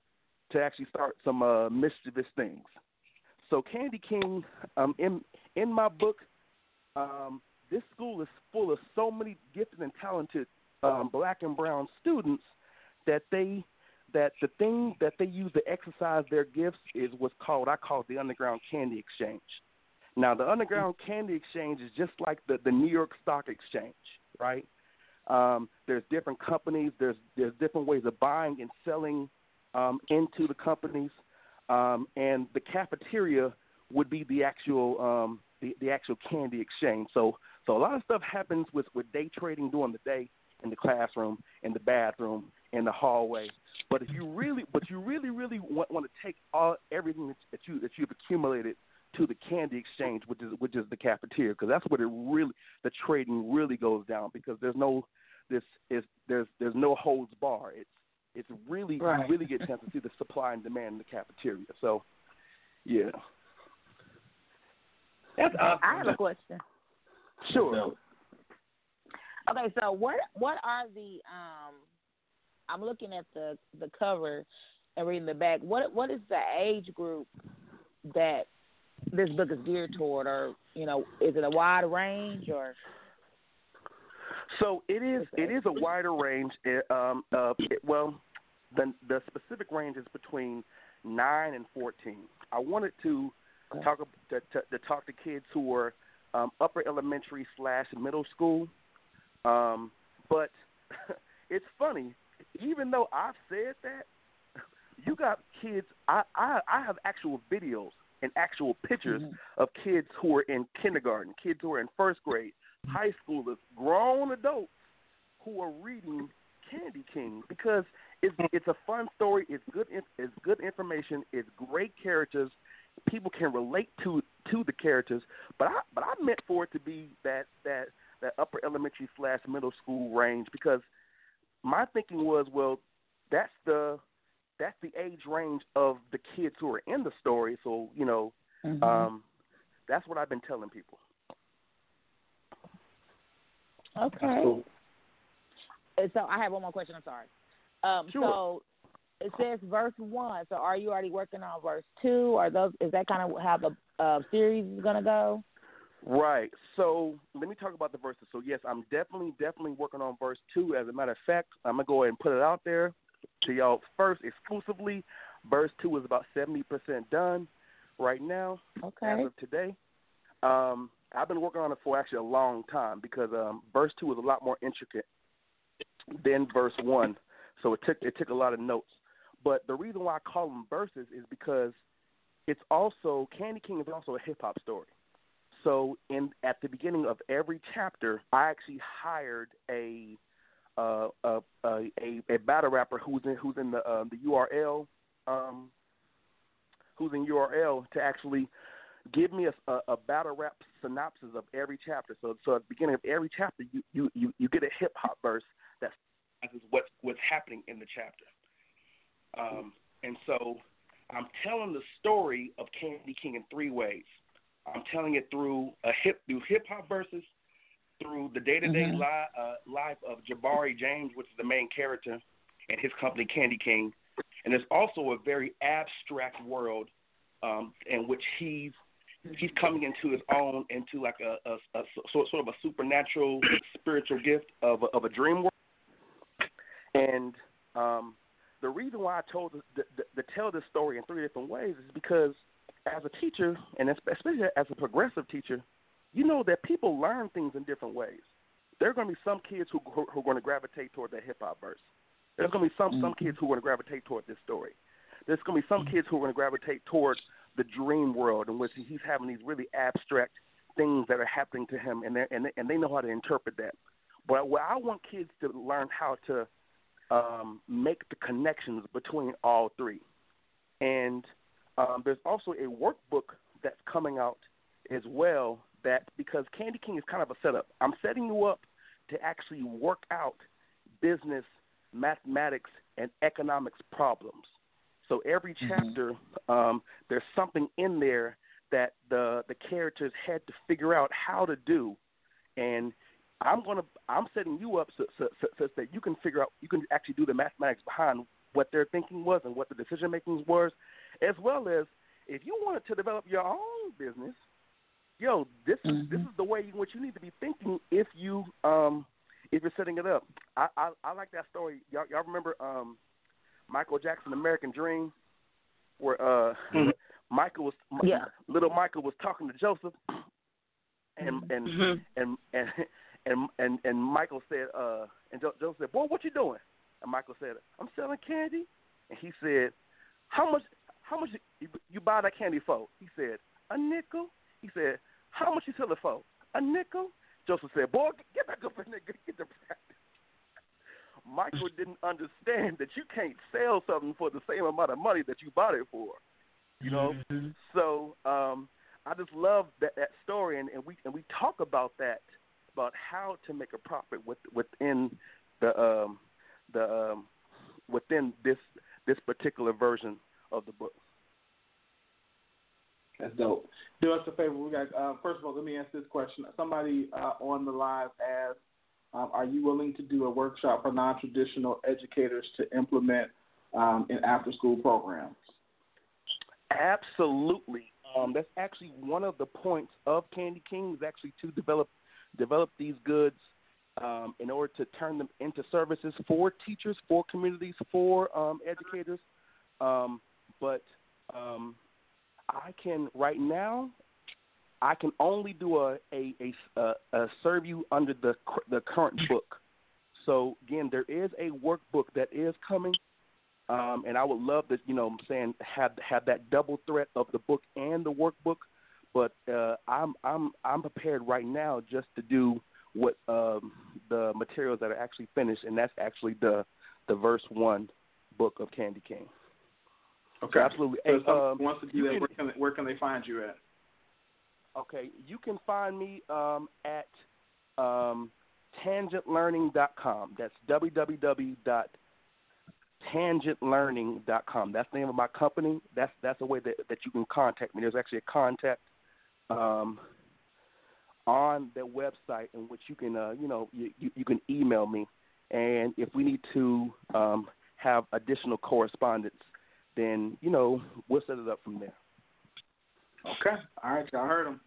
to actually start some uh, mischievous things. So Candy King, um, in in my book, um, this school is full of so many gifted and talented um, black and brown students that they that the thing that they use to exercise their gifts is what's called I call it the underground candy exchange. Now the underground candy exchange is just like the, the New York Stock Exchange, right? Um, there's different companies, there's there's different ways of buying and selling um, into the companies, um, and the cafeteria would be the actual um, the, the actual candy exchange. So so a lot of stuff happens with, with day trading during the day in the classroom, in the bathroom, in the hallway. But if you really but you really really want, want to take all everything that you that you've accumulated to the candy exchange, which is which is the cafeteria, because that's where it really the trading really goes down because there's no this is there's there's no holds bar. It's it's really Right. you really get a chance to see the supply and demand in the cafeteria. So, yeah, That's awesome. I have a question. sure. Okay, so what what are the um I'm looking at the the cover and reading the back. What what is the age group that this book is geared toward or you know, is it a wide range or So it is it is a wider range. It, um, uh, it, well, the the specific range is between nine and fourteen. I wanted to talk to, to, to talk to kids who are um, upper elementary slash middle school, um, but it's funny. Even though I've said that, you got kids. I I, I have actual videos and actual pictures Mm-hmm. of kids who are in kindergarten, kids who are in first grade, high schoolers, grown adults who are reading Candy King because it's it's a fun story. It's good. It's good information. It's great characters. People can relate to to the characters. But I but I meant for it to be that that that upper elementary slash middle school range because my thinking was well that's the that's the age range of the kids who are in the story. So you know Mhm. um, that's what I've been telling people. Okay. And so I have one more question. I'm sorry. Um, Sure. So it says verse one. So are you already working on verse two? Or those? Is that kind of how the uh, series is gonna go? Right. So let me talk about the verses. So yes, I'm definitely, definitely working on verse two. As a matter of fact, I'm gonna go ahead and put it out there to y'all first exclusively. Verse two is about seventy percent done right now Okay. as of today. Um, I've been working on it for actually a long time because um, verse two is a lot more intricate than verse one. So it took it took a lot of notes. But the reason why I call them verses is because it's also Candy King is also a hip hop story. So in at the beginning of every chapter, I actually hired a uh, a, a a a battle rapper who's in who's in the um, the URL um, who's in URL to actually give me a, a, a battle rap synopsis of every chapter. So so at the beginning of every chapter, you you you, you get a hip hop verse that's is what's what's happening in the chapter. Um, and so I'm telling the story of Candy King in three ways. I'm telling it through a hip through hip hop verses, through the day to day Mhm. life uh, life of Jabari James, which is the main character, and his company Candy King, and there's also a very abstract world um, in which he's he's coming into his own into like a, a, a sort sort of a supernatural spiritual gift of a, of a dream world. And um, the reason why I told the, the, the tell this story in three different ways is because as a teacher, and especially as a progressive teacher, you know that people learn things in different ways. There are going to be some kids who who are going to gravitate toward that hip hop verse. There's going to be some some kids who are going to gravitate toward this story. There's going to be some kids who are going to gravitate toward the dream world in which he's having these really abstract things that are happening to him, and they and and they know how to interpret that. But what I want kids to learn how to um, make the connections between all three. And um, there's also a workbook that's coming out as well. That because Candy King is kind of a setup. I'm setting you up to actually work out business, mathematics, and economics problems. So every chapter, um, there's something in there that the the characters had to figure out how to do, and I'm gonna I'm setting you up so, so, so, so that you can figure out you can actually do the mathematics behind what their thinking was and what the decision making was, as well as if you wanted to develop your own business, yo, this is this is the way in which you need to be thinking if you um if you're setting it up. I I, I like that story. Y'all, y'all remember um Michael Jackson American Dream, where uh Michael was Yeah. little Michael was talking to Joseph, and and Mhm. and and and and and Michael said, uh, and Jo- Joseph said, "Boy, what you doing?" And Michael said, "I'm selling candy." And he said, "How much? How much you, you buy that candy for?" He said, "A nickel." He said, "How much you sell it for?" A nickel. Joseph said, "Boy, get back up in there, get the practice." Michael didn't understand that you can't sell something for the same amount of money that you bought it for. You know, so um, I just love that that story, and, and we and we talk about that about how to make a profit with, within the um, the um, within this this particular version of the book. That's dope. Do us a favor. We got uh, first of all, let me ask this question. Somebody uh, on the live asked, um, "Are you willing to do a workshop for non-traditional educators to implement um, in after-school programs?" Absolutely. Um, that's actually one of the points of Candy King is actually to develop develop these goods um, in order to turn them into services for teachers, for communities, for um, educators. Um, but I can right now. I can only do a a, a, a, serve you under the the current book. So again, there is a workbook that is coming, um, and I would love to, you know, I'm saying have have that double threat of the book and the workbook. But uh, I'm I'm I'm prepared right now just to do what um, the materials that are actually finished, and that's actually the the verse one book of Candy King. Okay, So absolutely. So Hey, um, wants to do that, where can they, where can they find you at? Okay, you can find me um, at um, tangentlearning.com. That's www.tangentlearning.com. That's the name of my company. That's that's a way that, that you can contact me. There's actually a contact um, on their website in which you can uh, you know you, you, you can email me, and if we need to um, have additional correspondence, then you know we'll set it up from there. Okay. All right, y'all heard him.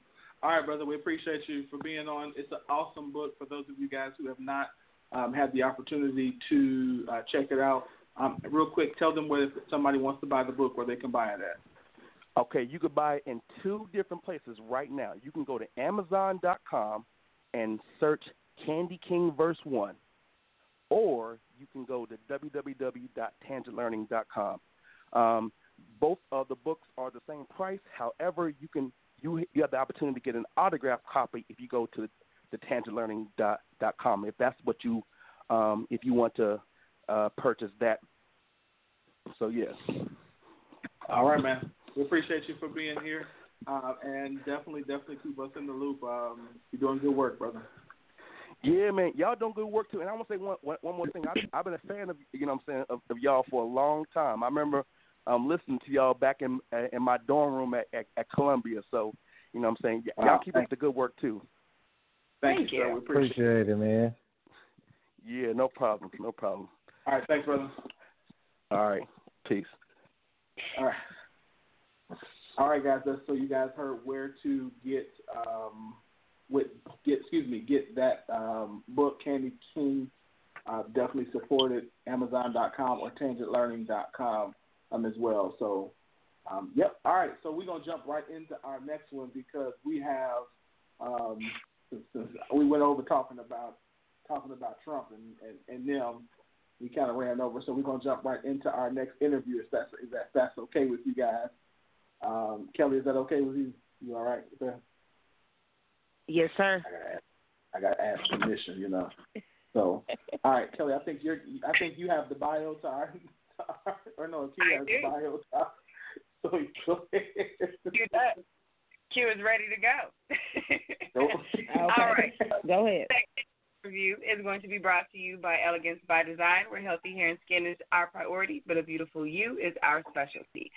All right, brother. We appreciate you for being on. It's an awesome book for those of you guys who have not um, had the opportunity to uh, check it out. Um, real quick, tell them where if somebody wants to buy the book, where they can buy it at. Okay, you could buy it in two different places right now. You can go to Amazon.com and search Candy King Verse 1, or you can go to www.tangentlearning.com. Um, both of the books are the same price. However, you can you you have the opportunity to get an autographed copy if you go to the tangentlearning.com. If that's what you um, if you want to uh, purchase that. So yes. All right, man. We appreciate you for being here, uh, and definitely, definitely keep us in the loop. Um, you're doing good work, brother. Yeah, man, y'all doing good work too. And I want to say one, one one more thing. I've, I've been a fan of you know what I'm saying of, of y'all for a long time. I remember um listening to y'all back in in my dorm room at, at, at Columbia. So you know what I'm saying y- y'all Wow, keep up the good work too. Thank, Thank you, sir. We appreciate, it. Appreciate it, man. Yeah, no problem, no problem. All right, thanks, brother. All right, peace. All right. All right, guys. That's so you guys heard where to get um, with get excuse me get that um, book Candy King. Uh, definitely support it. Amazon.com or TangentLearning.com um, as well. So, um, yep. All right. So we're gonna jump right into our next one because we have um, we went over talking about talking about Trump and and, and them. We kind of ran over, so we're gonna jump right into our next interview. If that's if that, that's okay with you guys. Um, Kelly, is that okay with you? You all right? Yes, sir. I gotta ask permission, you know. So, all right, Kelly, I think you're. I think you have the bio to our, to or no, Q I has do. the bio to So go ahead. Q does. Q is ready to go. Go. All right. Go ahead. Second review is going to be brought to you by Elegance by Design, where healthy hair and skin is our priority, but a beautiful you is our specialty.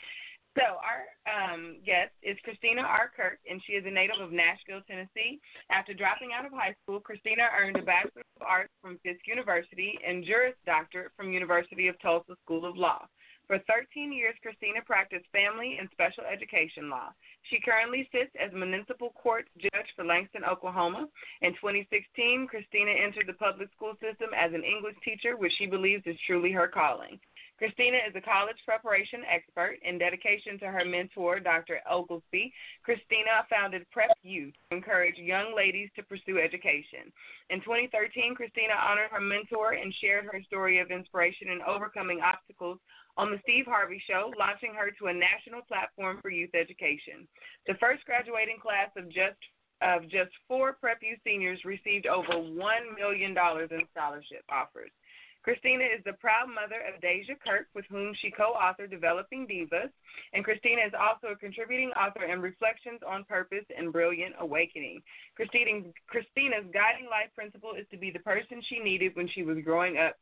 So our um, guest is Christina R. Kirk, and she is a native of Nashville, Tennessee. After dropping out of high school, Christina earned a Bachelor of Arts from Fisk University and Juris Doctorate from University of Tulsa School of Law. For 13 years, Christina practiced family and special education law. She currently sits as municipal court judge for Langston, Oklahoma. In 2016, Christina entered the public school system as an English teacher, which she believes is truly her calling. Christina is a college preparation expert. In dedication to her mentor, Dr. Oglesby, Christina founded Prep U to encourage young ladies to pursue education. In 2013, Christina honored her mentor and shared her story of inspiration in overcoming obstacles on the Steve Harvey Show, launching her to a national platform for youth education. The first graduating class of just of just four Prep U seniors received over one million dollars in scholarship offers. Christina is the proud mother of Deja Kirk, with whom she co-authored Developing Divas, and Christina is also a contributing author in Reflections on Purpose and Brilliant Awakening. Christina's guiding life principle is to be the person she needed when she was growing up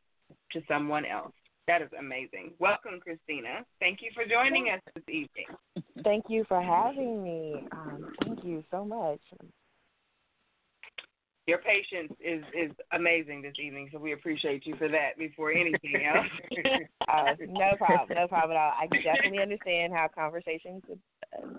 to someone else. That is amazing. Welcome, Christina. Thank you for joining us this evening. Thank you for having me. Um, thank you so much. Your patience is is amazing this evening, so we appreciate you for that. Before anything else, uh, no problem, no problem at all. I definitely understand how conversations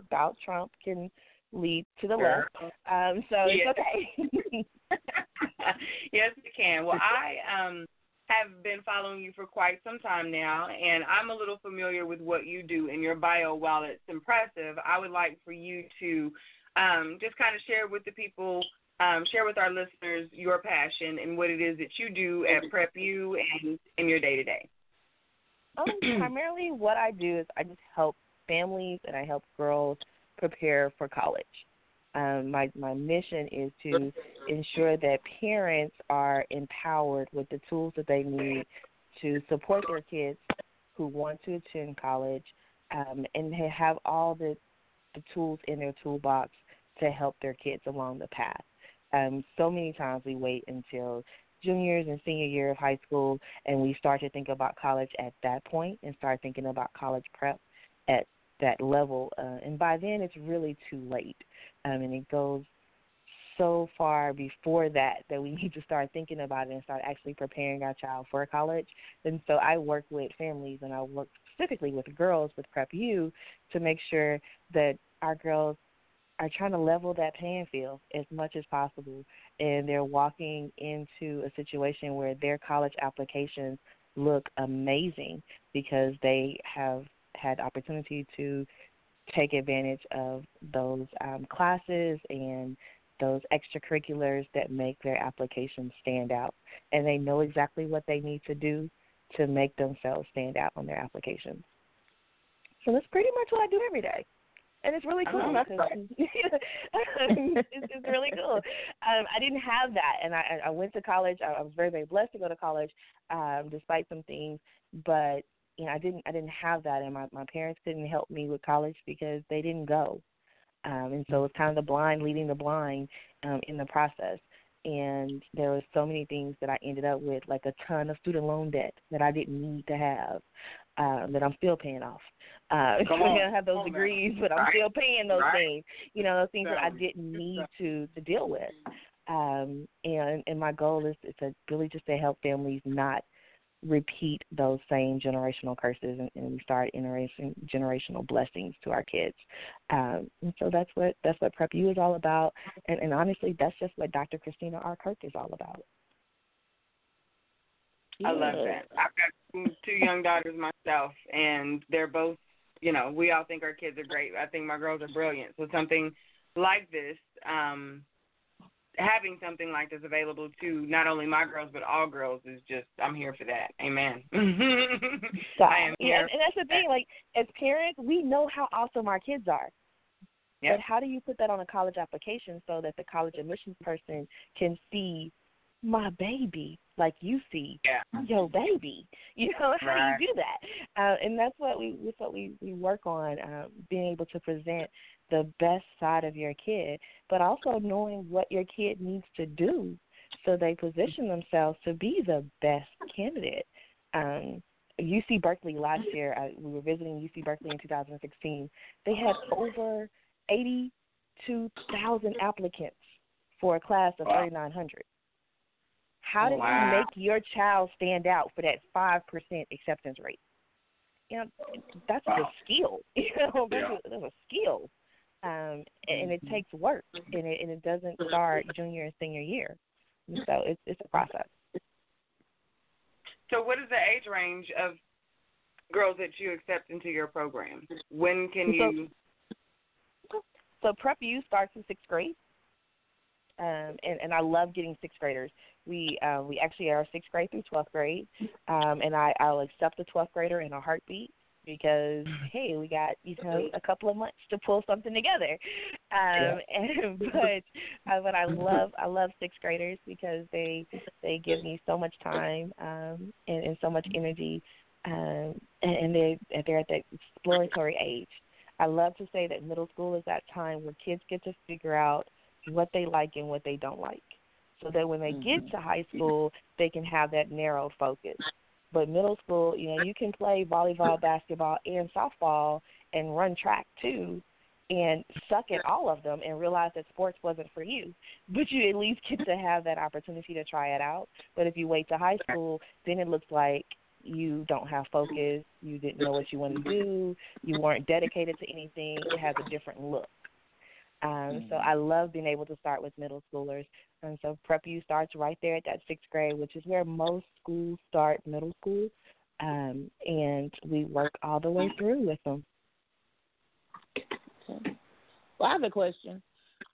about Trump can lead to the left. Um, so Yeah. it's okay. yes, it can. Well, I um have been following you for quite some time now, and I'm a little familiar with what you do in your bio. While it's impressive, I would like for you to um, just kind of share with the people um, share with our listeners your passion and what it is that you do at Prep U and in your day to day. Primarily, what I do is I just help families and I help girls prepare for college. Um, my my mission is to ensure that parents are empowered with the tools that they need to support their kids who want to attend college, um, and have all the the tools in their toolbox to help their kids along the path. Um, so many times we wait until juniors and senior year of high school and we start to think about college at that point and start thinking about college prep at that level uh, and by then it's really too late um, and it goes so far before that that we need to start thinking about it and start actually preparing our child for college and so i work with families and i work specifically with girls with prep u to make sure that our girls are trying to level that playing field as much as possible and they're walking into a situation where their college applications look amazing because they have had opportunity to take advantage of those um, classes and those extracurriculars that make their applications stand out. And they know exactly what they need to do to make themselves stand out on their applications. So that's pretty much what i do every day and it's really cool. it's, it's really cool. Um, I didn't have that, and I, I went to college. I, I was very, very blessed to go to college, um, despite some things. But you know, I didn't, I didn't have that, and my my parents couldn't help me with college because they didn't go, um, and so it's kind of the blind leading the blind um, in the process. And there were so many things that I ended up with, like a ton of student loan debt that I didn't need to have, um, that I'm still paying off. Uh, Come on. I don't have those degrees, but I'm Right. still paying those Right. things. You know, those things that I didn't need to to deal with. Um, and and my goal is, is to really just to help families not repeat those same generational curses and, and we start generating generational blessings to our kids. Um, and so that's what that's what Prep U is all about. And, and honestly, that's just what Dr. Christina R. Kirk is all about. I love that. I've got two- two young daughters myself, and they're both, you know, we all think our kids are great. I think my girls are brilliant. So something like this, um, having something like this available to not only my girls but all girls is just, I'm here for that. Amen. So, I am yeah, here. and, and that's the thing. Like as parents, we know how awesome our kids are. Yep. But how do you put that on a college application so that the college admissions person can see my baby like you see Yeah. your baby? You know how Right. do you do that? Uh, and that's what we that's what we we work on um, being able to present the best side of your kid, but also knowing what your kid needs to do so they position themselves to be the best candidate. Um, UC Berkeley last year, I, we were visiting UC Berkeley in 2016. They had over 82,000 applicants for a class of Wow. 3,900. How do Wow. you make your child stand out for that 5% acceptance rate? You know, that's a skill. You know, that's, Yeah. a, that's a skill. Um, and, and it takes work, and it, and it doesn't start junior and senior year. So it's it's a process. So what is the age range of girls that you accept into your program? When can So- you? So Prep U starts in sixth grade, um, and and I love getting sixth graders. We uh, we actually are sixth grade through twelfth grade, um, and I I'll accept a twelfth grader in a heartbeat because hey, we got you know a couple of months to pull something together. Um, and but uh, but I love I love sixth graders because they they give me so much time um, and, and so much energy, um, and, and they they're at that exploratory age. I love to say that middle school is that time where kids get to figure out what they like and what they don't like. So that when they get mm-hmm. to high school, they can have that narrowed focus. But middle school, you know, you can play volleyball, basketball, and softball and run track too and suck at all of them and realize that sports wasn't for you. But you at least get to have that opportunity to try it out. But if you wait to high school, then it looks like you don't have focus, you didn't know what you wanted to do, you weren't dedicated to anything, it has a different look. Um, so I love being able to start with middle schoolers. And so Prep U starts right there at that sixth grade, which is where most schools start middle school. Um, and we work all the way through with them. Well, I have a question,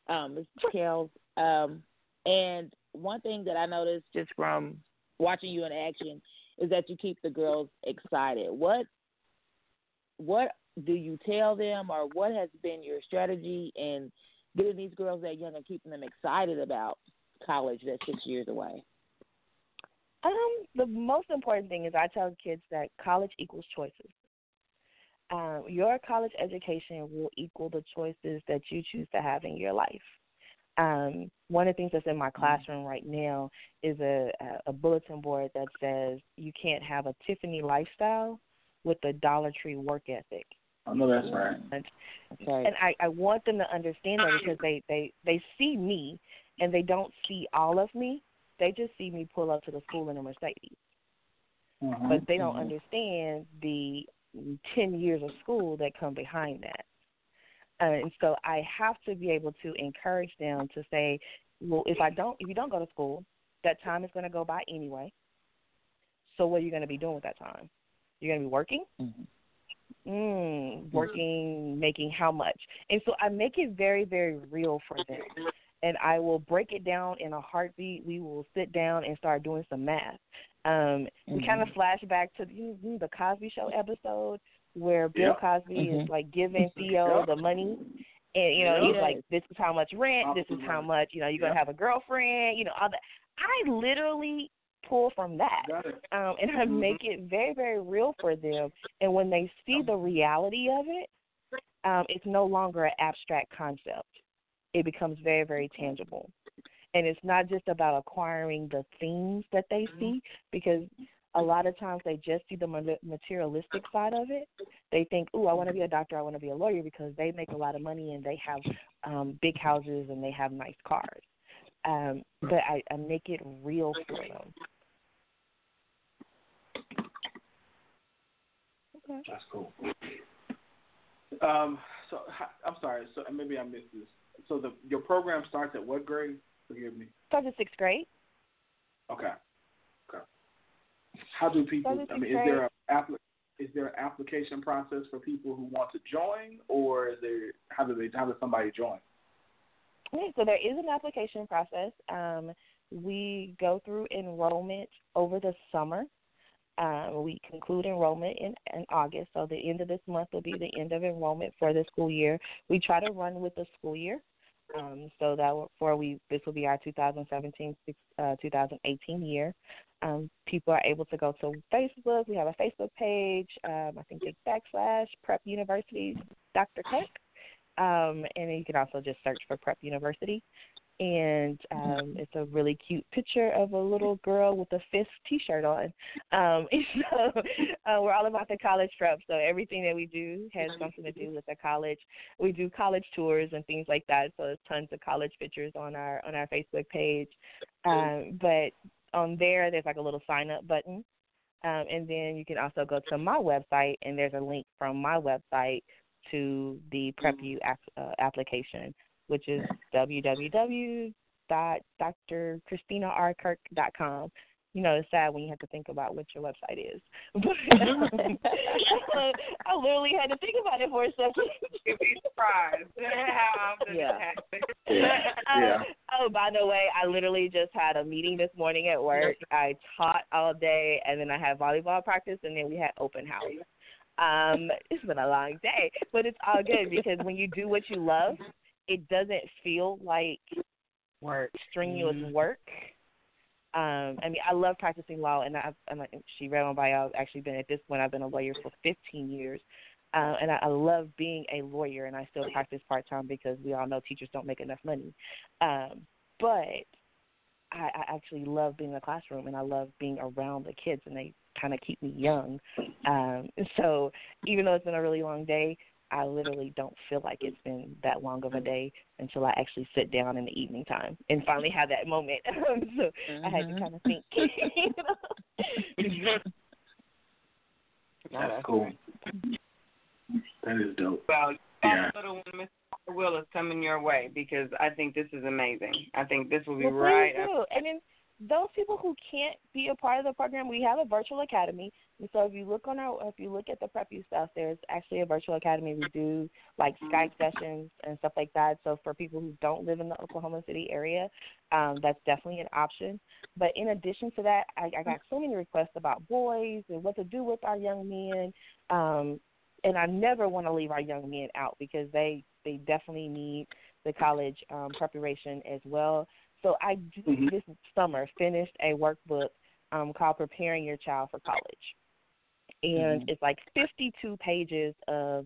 um, Ms. Kells. Um, And one thing that I noticed just from watching you in action is that you keep the girls excited. What what do you tell them, or what has been your strategy in getting these girls that young and keeping them excited about college that's six years away? Um, the most important thing is I tell kids that college equals choices. Um, your college education will equal the choices that you choose to have in your life. Um, one of the things that's in my classroom right now is a, a bulletin board that says you can't have a Tiffany lifestyle with a Dollar Tree work ethic. I know that's right. And, right. and I, I want them to understand that because they, they, they see me and they don't see all of me. They just see me pull up to the school in a Mercedes. Mhm, But they don't mhm. understand the 10 years of school that come behind that. Uh, and so I have to be able to encourage them to say, well, if I don't, if you don't go to school, that time is going to go by anyway. So what are you going to be doing with that time? You're going to be working. Mm, working, making how much? And so I make it very, very real for them. And I will break it down in a heartbeat. We will sit down and start doing some math. Um, We kind of flash back to know, the Cosby Show episode where Bill Yep. Cosby is Mhm. like giving Theo Yep. the money, and you know he's like, "This is how much rent. This is how much you know you're gonna have a girlfriend. You know all that." I literally pull from that, um, and I Mhm. make it very, very real for them. And when they see the reality of it, um, it's no longer an abstract concept. It becomes very, very tangible. And it's not just about acquiring the things that they see, because a lot of times they just see the materialistic side of it. They think, "Ooh, I want to be a doctor. I want to be a lawyer," because they make a lot of money and they have um, big houses and they have nice cars. Um, but I, I make it real for them. That's cool. Um, so I'm sorry. So maybe I missed this. So the your program starts at what grade? Forgive me. Starts at sixth grade. Okay. Okay. How do people? I mean, sixth is there a is there an application process for people who want to join, or is there how do they how does somebody join? Okay, so there is an application process. Um, we go through enrollment over the summer. Um, we conclude enrollment in, in August, so the end of this month will be the end of enrollment for the school year. We try to run with the school year, um, so that for we this will be our 2017 uh, 2018 year. Um, people are able to go to Facebook. We have a Facebook page. Um, I think it's backslash Prep University Dr. Kirk um, and you can also just search for Prep University. And um, it's a really cute picture of a little girl with a fist T-shirt on. Um, so uh, we're all about the college prep. So everything that we do has something to do with the college. We do college tours and things like that. So there's tons of college pictures on our on our Facebook page. Um, but on there, there's like a little sign up button. Um, and then you can also go to my website, and there's a link from my website to the PrepU app, uh, application, which is www.drchristinarkirk.com. You know, it's sad when you have to think about what your website is. But I literally had to think about it for a second. You'd be surprised how often Yeah. it. Yeah. Um, oh, by the way, I literally just had a meeting this morning at work. I taught all day, and then I had volleyball practice, and then we had open house. Um, it's been a long day, but it's all good because when you do what you love, it doesn't feel like work, strenuous work. Um, I mean, I love practicing law, and I've, I'm like, she read my bio. I've actually been at this point. I've been a lawyer for 15 years, uh, and I, I love being a lawyer. And I still practice part time because we all know teachers don't make enough money. Um, but I, I actually love being in the classroom, and I love being around the kids, and they kind of keep me young. Um, so even though it's been a really long day, I literally don't feel like it's been that long of a mm-hmm. day until I actually sit down in the evening time and finally have that moment. so I had to mm-hmm. kind of think. That's cool. That is dope. Well, Yeah. little one, Mr. Will is coming your way because I think this is amazing. I think this will be well, right up. And then those people who can't be a part of the program, we have a virtual academy. And so if you look on our, if you look at the Prep U stuff, there's actually a virtual academy. We do like Skype sessions and stuff like that. So for people who don't live in the Oklahoma City area, um, that's definitely an option. But in addition to that, I, I got so many requests about boys and what to do with our young men. Um, and I never want to leave our young men out because they they definitely need the college um, preparation as well. So I just Mhm. this summer finished a workbook um, called Preparing Your Child for College, and Mhm. it's like 52 pages of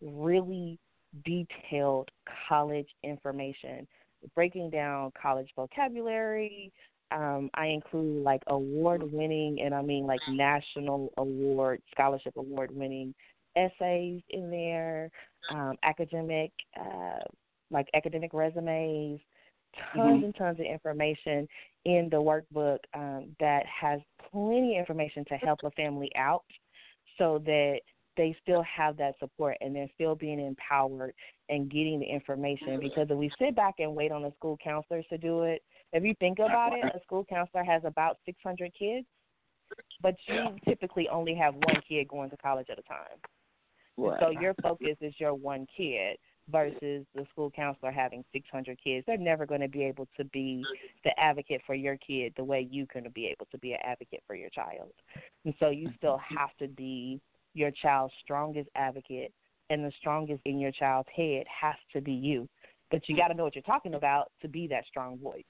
really detailed college information, breaking down college vocabulary. Um, I include like award winning, and I mean like national award, scholarship award winning essays in there, um, academic, uh, like academic resumes, tons Mhm. and tons of information in the workbook um, that has plenty of information to help a family out so that they still have that support and they're still being empowered and getting the information. Because if we sit back and wait on the school counselors to do it, if you think about it, a school counselor has about 600 kids, but you typically only have one kid going to college at a time. And So your focus is your one kid versus the school counselor having 600 kids. They're never going to be able to be the advocate for your kid the way you're going to be able to be an advocate for your child. And so you still have to be your child's strongest advocate, and the strongest in your child's head has to be you. But you got to know what you're talking about to be that strong voice.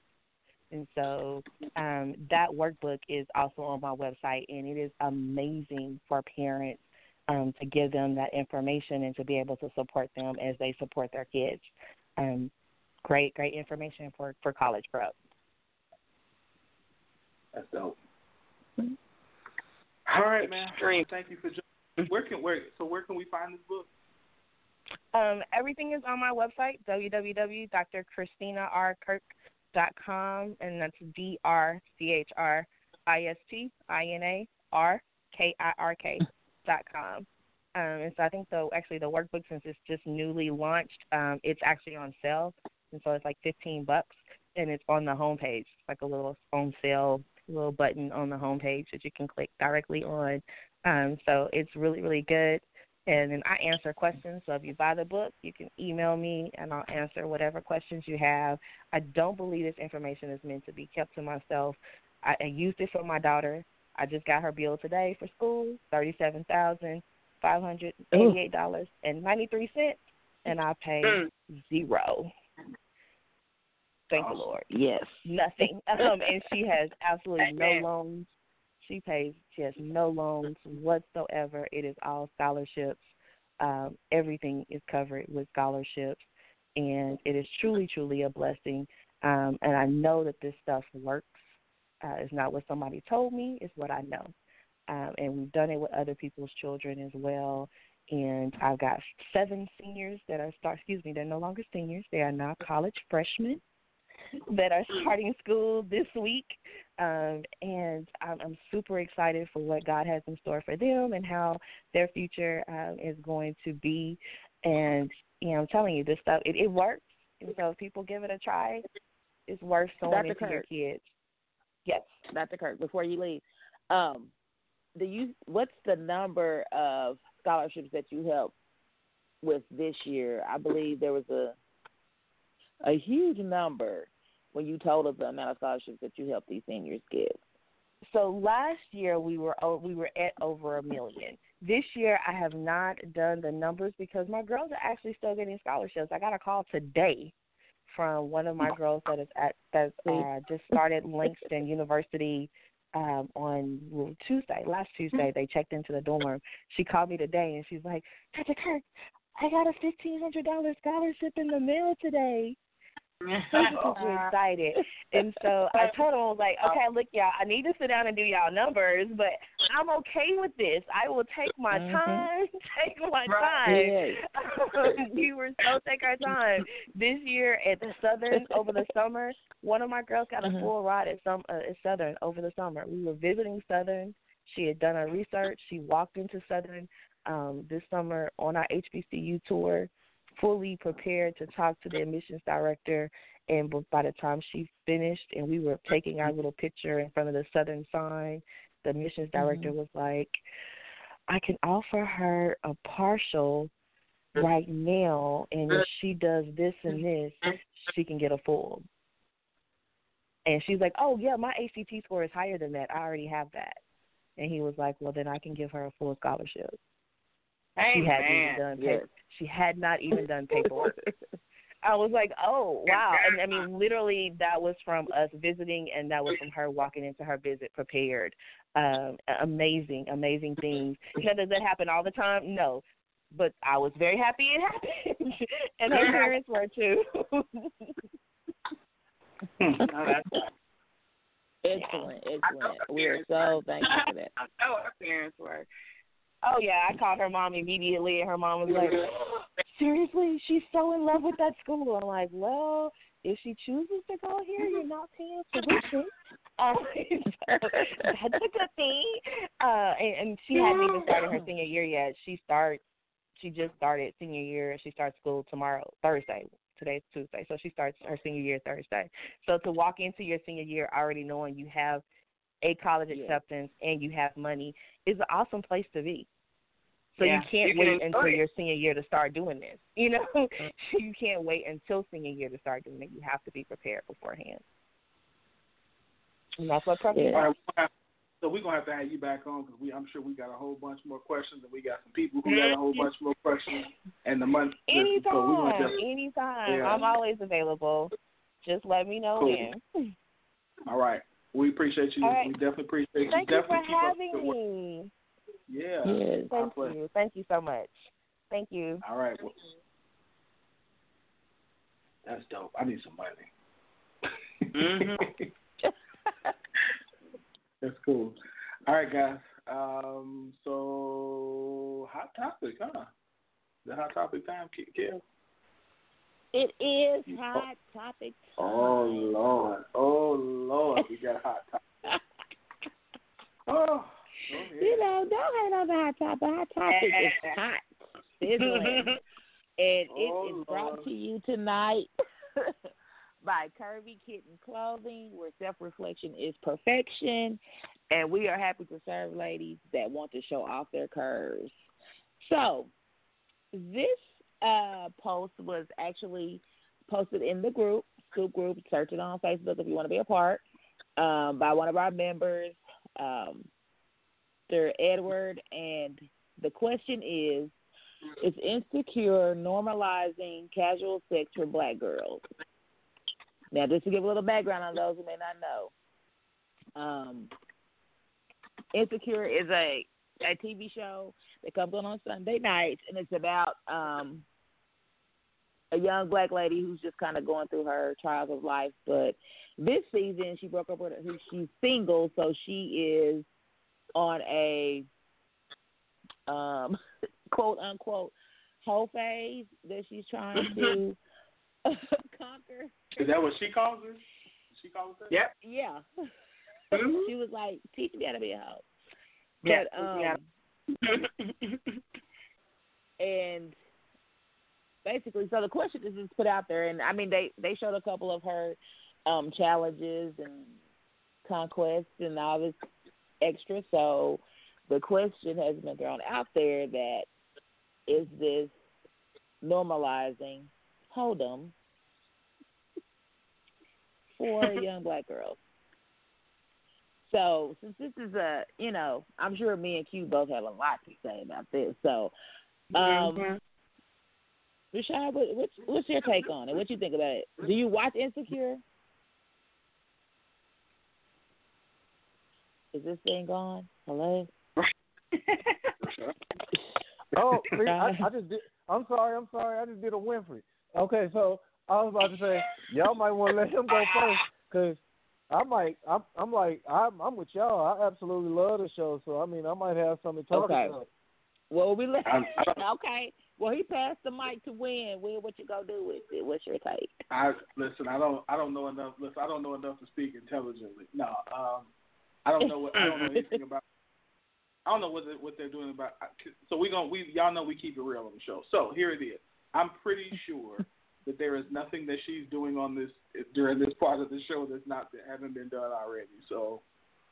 And so um, that workbook is also on my website, and it is amazing for parents um, to give them that information and to be able to support them as they support their kids. Um, great, great information for, for college prep. That's dope. All right, man. Thank you for joining. Where can where so where can we find this book? Um, everything is on my website, www.drchristinarkirk.com, and that's D R C H R I S T I N A R K I R K dot com. Um, and so I think the actually the workbook since it's just newly launched, um, it's actually on sale, and so it's like fifteen bucks, and it's on the homepage, It's like a little on sale little button on the homepage that you can click directly on. Um, so it's really really good. And then I answer questions. So if you buy the book, you can email me and I'll answer whatever questions you have. I don't believe this information is meant to be kept to myself. I, I used it for my daughter. I just got her bill today for school, thirty-seven thousand five hundred eighty-eight dollars and ninety-three cents, and I paid zero. Thank the Lord. Yes. Nothing. Um, and she has absolutely no loans. She pays. She has no loans whatsoever. It is all scholarships. Um, everything is covered with scholarships, and it is truly, truly a blessing. Um, and I know that this stuff works. Uh, it's not what somebody told me; it's what I know. Um, and we've done it with other people's children as well. And I've got seven seniors that are start. Excuse me, they're no longer seniors; they are now college freshmen that are starting school this week. Um, and I'm, I'm super excited for what God has in store for them and how their future um, is going to be. And you know, I'm telling you, this stuff it, it works. And so if people give it a try, it's worth sowing Dr. into your kids. Yes. Dr. Kirk, before you leave, um, do you what's the number of scholarships that you helped with this year? I believe there was a a huge number when you told us the amount of scholarships that you helped these seniors get. So last year we were o- we were at over a million. This year I have not done the numbers because my girls are actually still getting scholarships. I got a call today from one of my girls that is at that uh, just started Langston University um on Tuesday, last Tuesday they checked into the dorm. She called me today and she's like, Dr. Kirk, I got a fifteen hundred dollar scholarship in the mail today. I'm super excited. And so I told him, I was like, okay, look, y'all, I need to sit down and do y'all numbers, but I'm okay with this. I will take my Mhm. time, take my Right. time. we were so take our time. This year at Southern over the summer, one of my girls got a Mhm. full ride at some uh, at Southern over the summer. We were visiting Southern. She had done her research. She walked into Southern um, this summer on our HBCU tour fully prepared to talk to the admissions director And by the time she finished, and we were taking our little picture in front of the Southern sign, the admissions director Mm-hmm. was like, "I can offer her a partial right now, and if she does this and this, she can get a full." And she's like, "Oh yeah, my ACT score is higher than that. I already have that." And he was like, "Well, then I can give her a full scholarship." Hey, she hadn't even done Yes. pa- she had not even done paperwork. I was like, oh wow, and I mean, literally, that was from us visiting, and that was from her walking into her visit prepared. Um, amazing, amazing things. You know, does that happen all the time? No, but I was very happy it happened, and her parents were too. That's Excellent, excellent. We are so thankful for that. I know our parents were. Oh yeah, I called her mom immediately, and her mom was like, "Seriously, she's so in love with that school." I'm like, "Well, if she chooses to go here, you're not paying tuition." Um, so that's a good thing. Uh, and, and she hadn't even started her senior year yet. She starts. She just started senior year. She starts school tomorrow, Thursday. Today's Tuesday, so she starts her senior year Thursday. So to walk into your senior year already knowing you have a college acceptance and you have money is an awesome place to be. So Yeah, you can't you wait enjoy until it. your senior year to start doing this. You know, mm. you can't wait until senior year to start doing it. You have to be prepared beforehand. And that's what prep is. All right, we're gonna have- so we're gonna have to have you back on because we, I'm sure we got a whole bunch more questions, and we got some people who got a whole bunch more questions, and the month. So we gonna Anytime, just, anytime. Yeah. I'm always available. Just let me know Cool. when. all right. We appreciate you. All right. We definitely appreciate Thank you. you for Definitely keep up having the good work. me. Yeah. Yes. Our Thank pleasure. you. Thank you so much. Thank you. All right. Well, that's dope. I need some money. Mm-hmm. That's cool. All right, guys. Um, so hot topic, huh? The hot topic time, Ki- Kim. It is hot topic time. Oh Lord, oh Lord, we got hot topic. Oh, You know, don't hate on the hot topic. Hot topic is hot. Sizzling. and Oh, it is brought Lord. to you tonight by Curvy Kitten Clothing, where self reflection is perfection. And we are happy to serve ladies that want to show off their curves. So, this uh, post was actually posted in the group, Scoop Group. Search it on Facebook if you want to be a part, um, by one of our members, um, Mr. Edward. And the question is Is insecure normalizing casual sex for black girls? Now, just to give a little background on those who may not know, um, Insecure is a a TV show that comes on on Sunday nights, and it's about um, a young black lady who's just kind of going through her trials of life. But this season, she broke up with her. She's single, so she is on a um, quote unquote whole phase that she's trying to conquer. Is that what she calls it? She calls it? Yep. Yeah. Mhm. she was like, teach me how to be a hoe. Yeah, um yeah. and basically so the question is just put out there and I mean they they showed a couple of her um challenges and conquests and all this extra so the question has been thrown out there that is this normalizing hold'em for young black girls so since this is a, you know, I'm sure me and Q both have a lot to say about this. So, um, Mhm. Rashad, what, what's what's your take on it? What do you think about it? Do you watch Insecure? Is this thing gone? Hello. Oh, see, I, I just did. I'm sorry. I'm sorry. I just did a Winfrey. Okay, so I was about to say y'all might want to let him go first because I might. I'm. I'm like. I'm. I'm with y'all. I absolutely love the show. So I mean, I might have something to talk Okay. about. Well, we let. I'm- okay. Well, he passed the mic to Win. Win, what you gonna do with it? What's your take? I listen. I don't. I don't know enough. Listen. I don't know enough to speak intelligently. No. Um. I don't know what. I don't know anything about. I don't know what they, what they're doing about. So we gonna we y'all know we keep it real on the show. So here it is. I'm pretty sure that there is nothing that she's doing on this during this part of the show that's not that haven't been done already. So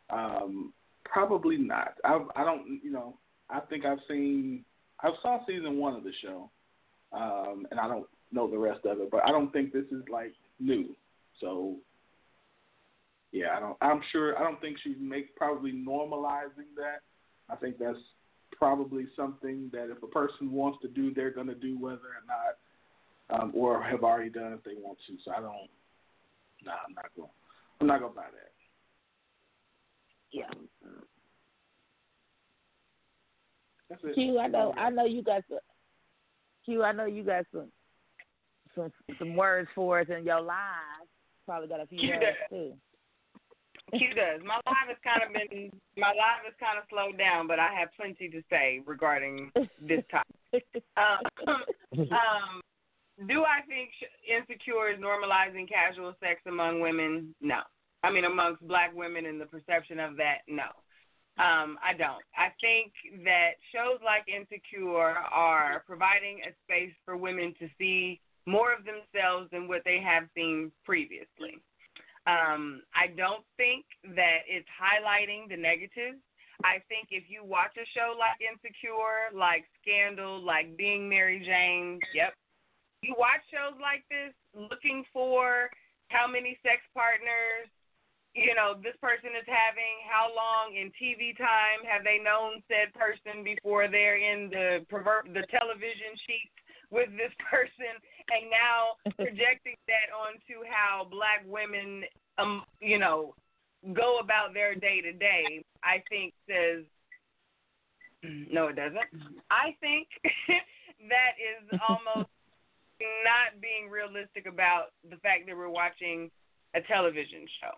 um, probably not. I I don't you know I think I've seen I saw season one of the show, um, and I don't know the rest of it, but I don't think this is like new. So yeah, I don't. I'm sure. I don't think she's make probably normalizing that. I think that's probably something that if a person wants to do, they're going to do whether or not, um, or have already done if they want to. So I don't. Nah, I'm not going. I'm not going to buy that. Yeah. That's it. Q, I know, I know you got some. Q, I know you got some, some, some words for us in your live. Probably got a few Q words too. Q does. My live has kind of been my live has kind of slowed down, but I have plenty to say regarding this topic. Um, um, do I think insecure is normalizing casual sex among women? No. I mean, amongst black women and the perception of that? No. Um, I don't. I think that shows like Insecure are providing a space for women to see more of themselves than what they have seen previously. Um, I don't think that it's highlighting the negatives. I think if you watch a show like Insecure, like Scandal, like Being Mary Jane, yep, you watch shows like this looking for how many sex partners, you know, this person is having, how long in TV time have they known said person before they're in the pervert the television sheets with this person and now projecting that onto how black women um you know go about their day to day i think says no it doesn't. I think that is almost not being realistic about the fact that we're watching a television show.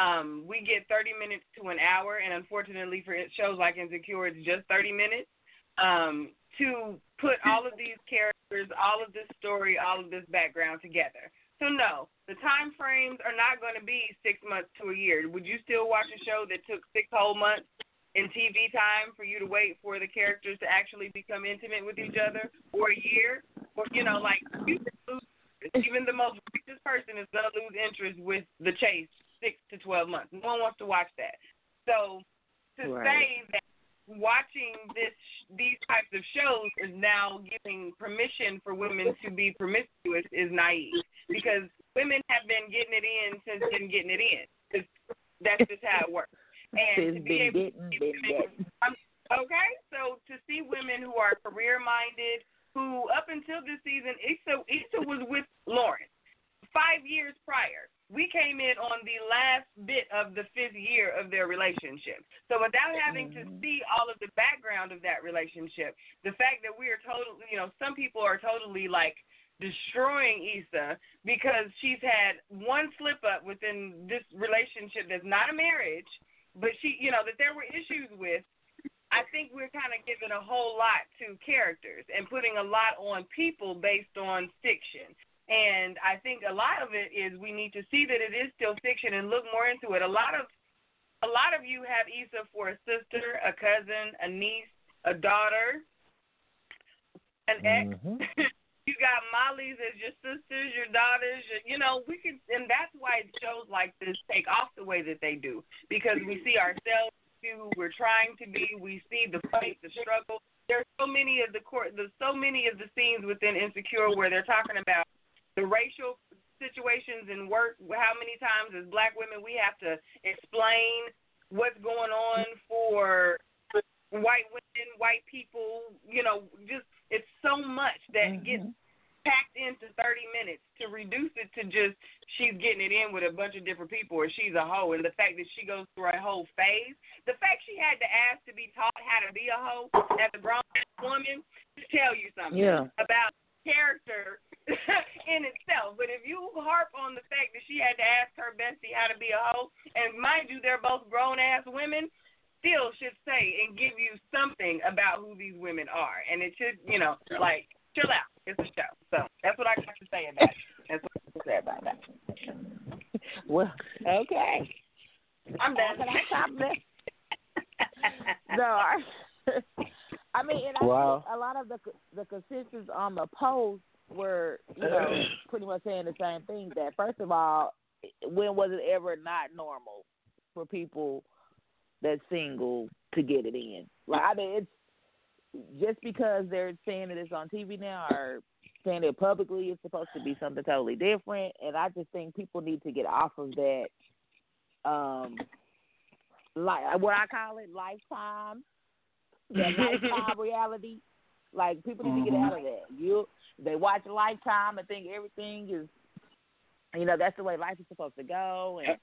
Um we get 30 minutes to an hour and unfortunately for shows like insecure it's just 30 minutes. Um to put all of these characters, all of this story, all of this background together. So no, the time frames are not going to be six months to a year. Would you still watch a show that took six whole months in TV time for you to wait for the characters to actually become intimate with each other, or a year? Or you know, like you lose, even the most richest person is going to lose interest with the chase six to twelve months. No one wants to watch that. So to Right. say that watching this these types of shows is now giving permission for women to be promiscuous is naive because women have been getting it in since been getting it in. It's, that's just how it works. And to be able to see women, um, okay, so to see women who are career minded, who up until this season, Issa Issa was with Lauren five years prior. We came in on the last bit of the fifth year of their relationship. So without having to mm-hmm. see all of the background of that relationship, the fact that we are totally, you know, some people are totally like destroying Issa because she's had one slip up within this relationship that's not a marriage, but she, you know, that there were issues with. I think we're kind of giving a whole lot to characters and putting a lot on people based on fiction. And I think a lot of it is we need to see that it is still fiction and look more into it. A lot of a lot of you have Issa for a sister, a cousin, a niece, a daughter, an ex. Mm-hmm. you got Molly's as your sisters, your daughters, your, you know, we can and that's why shows like this take off the way that they do. Because we see ourselves who we're trying to be, we see the fight, the struggle. There's so many of the court there's so many of the scenes within Insecure where they're talking about the racial situations in work, how many times as black women we have to explain what's going on for white women, white people, you know, just it's so much that mm-hmm. gets packed into 30 minutes to reduce it to just she's getting it in with a bunch of different people or she's a hoe and the fact that she goes through a whole phase the fact she had to ask to be taught how to be a hoe as a grown woman to tell you something Yeah. about character in itself. But if you harp on the fact that she had to ask her bestie how to be a hoe and mind you they're both grown ass women still should say and give you something about who these women are. And it should you know like chill out. It's a show. So that's what i got to say about it that's what i have to say about that. Well, okay. i'm done. Can I stop there? no, I, I mean, and I Wow. think a lot of the the consensus on the post were, you know, pretty much saying the same thing. That first of all, when was it ever not normal for people that's single to get it in? Like, I mean, it's just because they're saying that it's on TV now or saying it publicly, it's supposed to be something totally different. And I just think people need to get off of that. Um, like what I call it, lifetime, that lifetime reality. Like people need to get out of that. You they watch Lifetime and think everything is, you know, that's the way life is supposed to go. And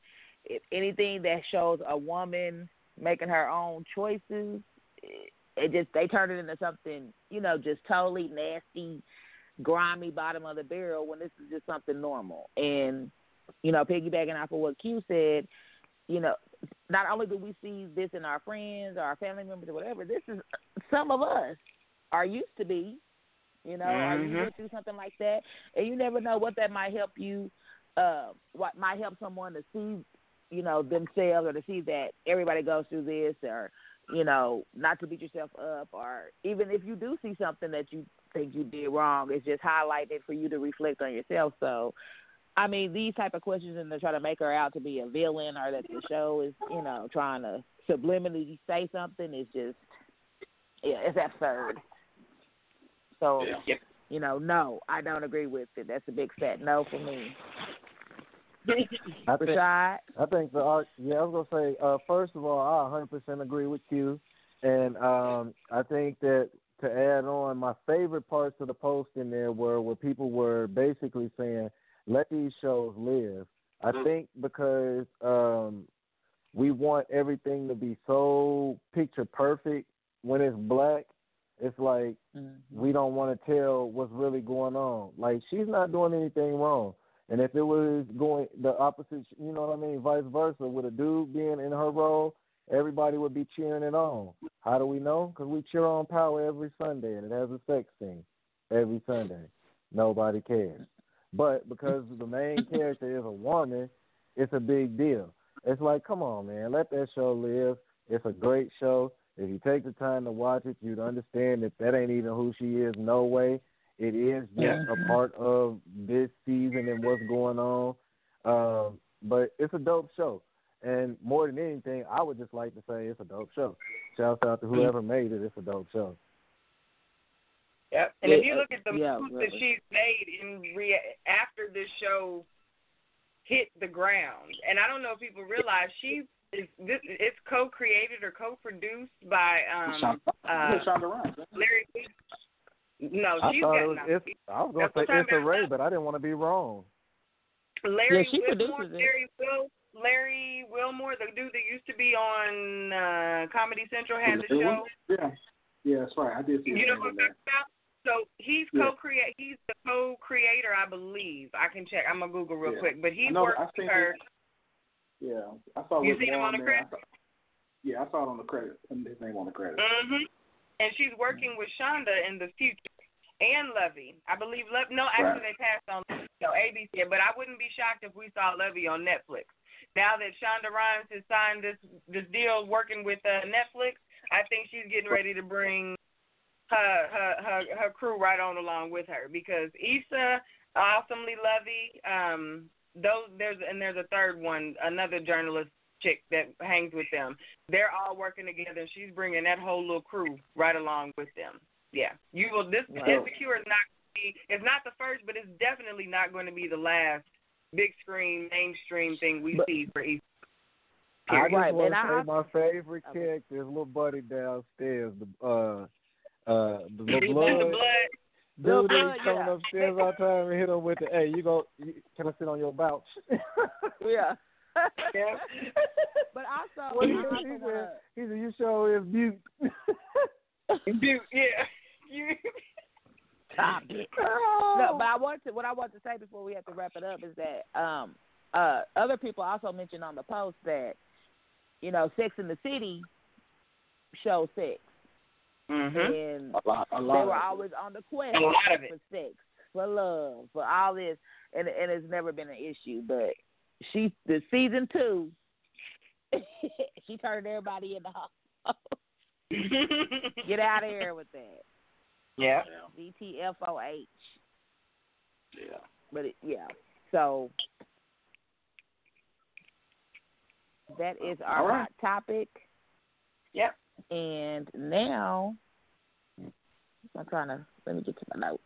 if anything that shows a woman making her own choices, it, it just they turn it into something, you know, just totally nasty, grimy bottom of the barrel when this is just something normal. And you know, piggybacking off of what Q said, you know, not only do we see this in our friends or our family members or whatever, this is some of us are used to be. You know, are you Mhm. going through something like that? And you never know what that might help you. Uh, what might help someone to see, you know, themselves or to see that everybody goes through this, or you know, not to beat yourself up, or even if you do see something that you think you did wrong, it's just highlighted for you to reflect on yourself. So, I mean, these type of questions and to try to make her out to be a villain or that the show is, you know, trying to subliminally say something is just, yeah, it's absurd. So, you know, no, I don't agree with it. That's a big fat no for me. I think, Rashad? I think the art. Yeah, I was gonna say. Uh, first of all, I 100% agree with you, and um, I think that to add on, my favorite parts of the post in there were where people were basically saying, "Let these shows live." I think because um, we want everything to be so picture perfect when it's black. It's like we mm-hmm. don't want to tell what's really going on. Like she's not doing anything wrong. And if it was going the opposite, you know what I mean, vice versa, with a dude being in her role, everybody would be cheering it on. How do we know? Because we cheer on Power every Sunday, and it has a sex scene every Sunday. Nobody cares. But because the main character is a woman, it's a big deal. It's like, come on, man, let that show live. It's a great show. If you take the time to watch it, you'd understand that that ain't even who she is. No way. It is just Yeah. a part of this season and what's going on. Um, but it's a dope show. And more than anything, I would just like to say it's a dope show. Shout out to whoever made it. It's a dope show. Yep. And if you look at the Yeah, moves that she's made in rea- after this show hit the ground, and I don't know if people realize she is this it's co-created or co-produced by um Shonda- uh, Rhimes. Larry. No, I she's thought got it was. no. It's, I was gonna say I'm it's a Ray, but I didn't want to be wrong. Larry Yeah, she Wilmore, produces it. Larry Will, Larry Wilmore, the dude that used to be on uh Comedy Central, had the show. Yeah, yeah, that's right. I did see You know what I'm talking about? So he's Yeah. co-create. He's the co-creator, I believe. I can check. I'm gonna Google real Yeah. quick. But he I know- worked I with her. it. Yeah, I saw. You seen him on the. I saw- Yeah, I saw it on the credit. and His name on the credit. hmm And she's working with Shonda in the future. And Levy. I believe Levy. No, actually Right. they passed on no, ABC. But I wouldn't be shocked if we saw Levy on Netflix. Now that Shonda Rhimes has signed this this deal working with uh, Netflix, I think she's getting ready to bring her her her, her crew right on along with her because Issa, awesomely Levy, um, those there's and there's a third one, another journalist chick that hangs with them. They're all working together. and She's bringing that whole little crew right along with them. Yeah, you will. This Wow. Insecure is not. gonna be- It's not the first, but it's definitely not going to be the last big screen mainstream thing we see for Issa. I just Right, want to say I- my favorite character is little buddy downstairs. The uh, uh, the, the The blood. Blood. Dude The is coming yeah. upstairs all the time and hit him with the, hey, you go, you, can I sit on your couch? Yeah. yeah. But also, What he, I he, also said, wanna- he said, you show is mute. Dude, yeah. You Stop it. No, but I want to. What I want to say before we have to wrap it up is that um, uh, other people also mentioned on the post that you know, Sex in the City shows sex, Mm-hmm. and A lot, a they were of it. always on the quest A lot of it. for sex, for love, for all this, and and it's never been an issue. But she, the season two, she turned everybody in the house. Get out of here with that. Yeah. DTFOH. Yeah. But it, yeah, so that is our All right. hot topic. Yep. And now I'm trying to let me get to my notes.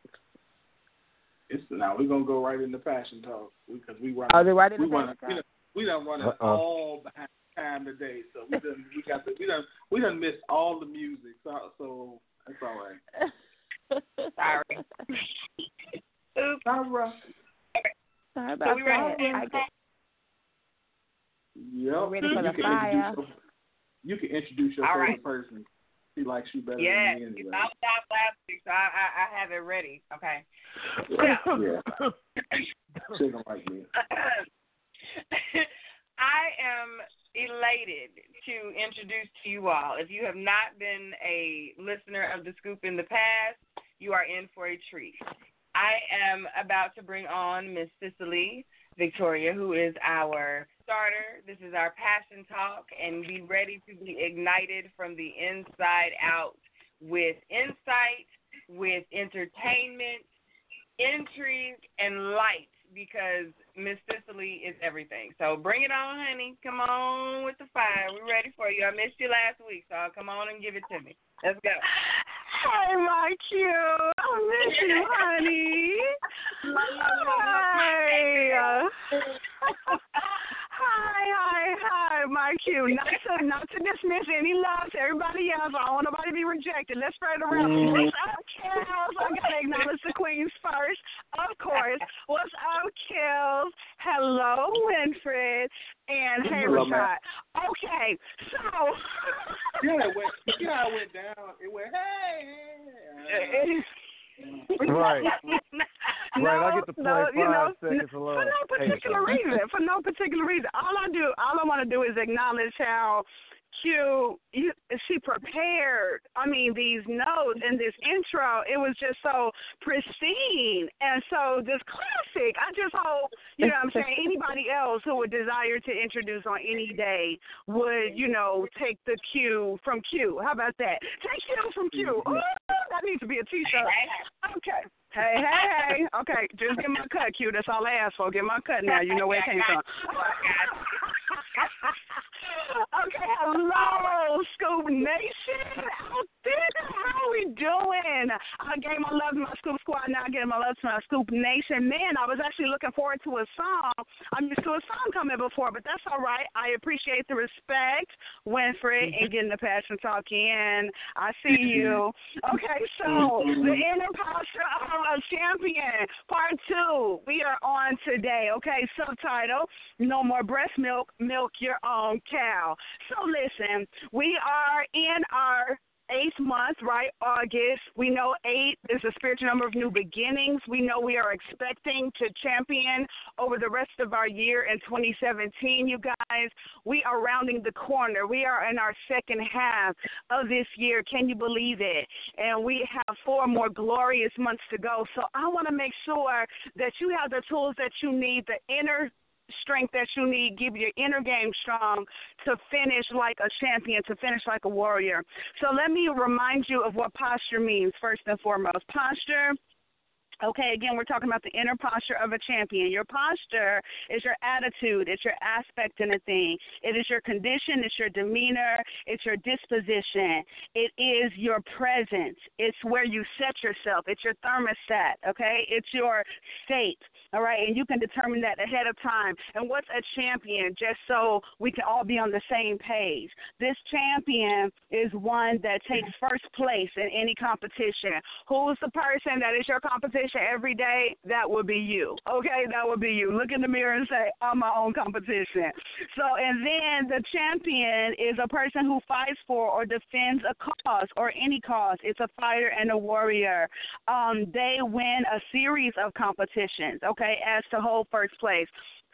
It's now we're gonna go right into fashion talk because we run. Oh, they right into we run, fashion we talk? done, we done running Uh-oh. all behind time today, so we done we got the, we done we done missed all the music, so so that's all right. Sorry. Oops. All right. Sorry So about we ready? that. I get, Yep. ready for the fire. You can introduce your All favorite right. person. She likes you better Yeah, than me anyway. found out last week, so I, I, I have it ready. Okay. yeah. She don't like me. I am elated to introduce to you all. If you have not been a listener of the scoop in the past, you are in for a treat. I am about to bring on Miss Cicely Victoria, who is our starter. This is our passion talk, and be ready to be ignited from the inside out with insight, with entertainment, intrigue, and light because Miss Cicely is everything. So bring it on, honey. Come on with the fire. We're ready for you. I missed you last week, so come on and give it to me. Let's go. Hey, my cute. I miss you, honey. Hi. Hi, hi, hi, my cute. Not to not to dismiss any love to everybody else. I don't want nobody to be rejected. Let's spread it around. Mm. What's up, Kels? I gotta acknowledge the queens first, of course. What's up, Kels? Hello, Winfred, and hey, Hello, ma'am. Rashad. Okay, so. Yeah, it went. You know how it went down. It went. Hey. Right. Right, I get to play no, you know, five seconds n- alone. For no Hey, particular son. reason. For no particular reason. All I do, all I want to do is acknowledge how Q, you, she prepared. I mean, these notes and this intro. It was just so pristine and so just classic. I just hope, you know, what I'm saying anybody else who would desire to introduce on any day would, you know, take the cue from Q. How about that? Take Q from Q. Mm-hmm. Ooh, that needs to be a T-shirt. Okay. Hey, hey, hey. Okay, just get my cut, Q. That's all I asked for. Get my cut now. You know where it came from. okay, hello, Scoop Nation out there. How we doing? I gave my love to my Scoop Squad. Now I give my love to my Scoop Nation. Man, I was actually looking forward to a song. I'm used to a song coming before, but that's all right. I appreciate the respect, Winfred, and getting the passion talk in. I see you. Okay, so mm-hmm. the inner posture a champion, part two. We are on today. Okay, subtitle: No more breast milk, milk your own cow. So listen, we are in our eighth month, right? August. We know eight is a spiritual number of new beginnings. We know we are expecting to champion over the rest of our year in 2017, you guys. We are rounding the corner. We are in our second half of this year. Can you believe it? And we have four more glorious months to go. So I want to make sure that you have the tools that you need, the inner strength that you need, give your inner game strong to finish like a champion, to finish like a warrior. So let me remind you of what posture means first and foremost. Posture Okay, again, we're talking about the inner posture of a champion. Your posture is your attitude, it's your aspect in a thing. It is your condition, it's your demeanor, it's your disposition, it is your presence, it's where you set yourself, it's your thermostat, okay? It's your state, all right? And you can determine that ahead of time. And what's a champion, just so we can all be on the same page? This champion is one that takes first place in any competition. Who's the person that is your competition? every day, that would be you. Okay, that would be you. Look in the mirror and say, I'm my own competition. So, and then the champion is a person who fights for or defends a cause or any cause. It's a fighter and a warrior. Um, they win a series of competitions, okay, as to hold first place.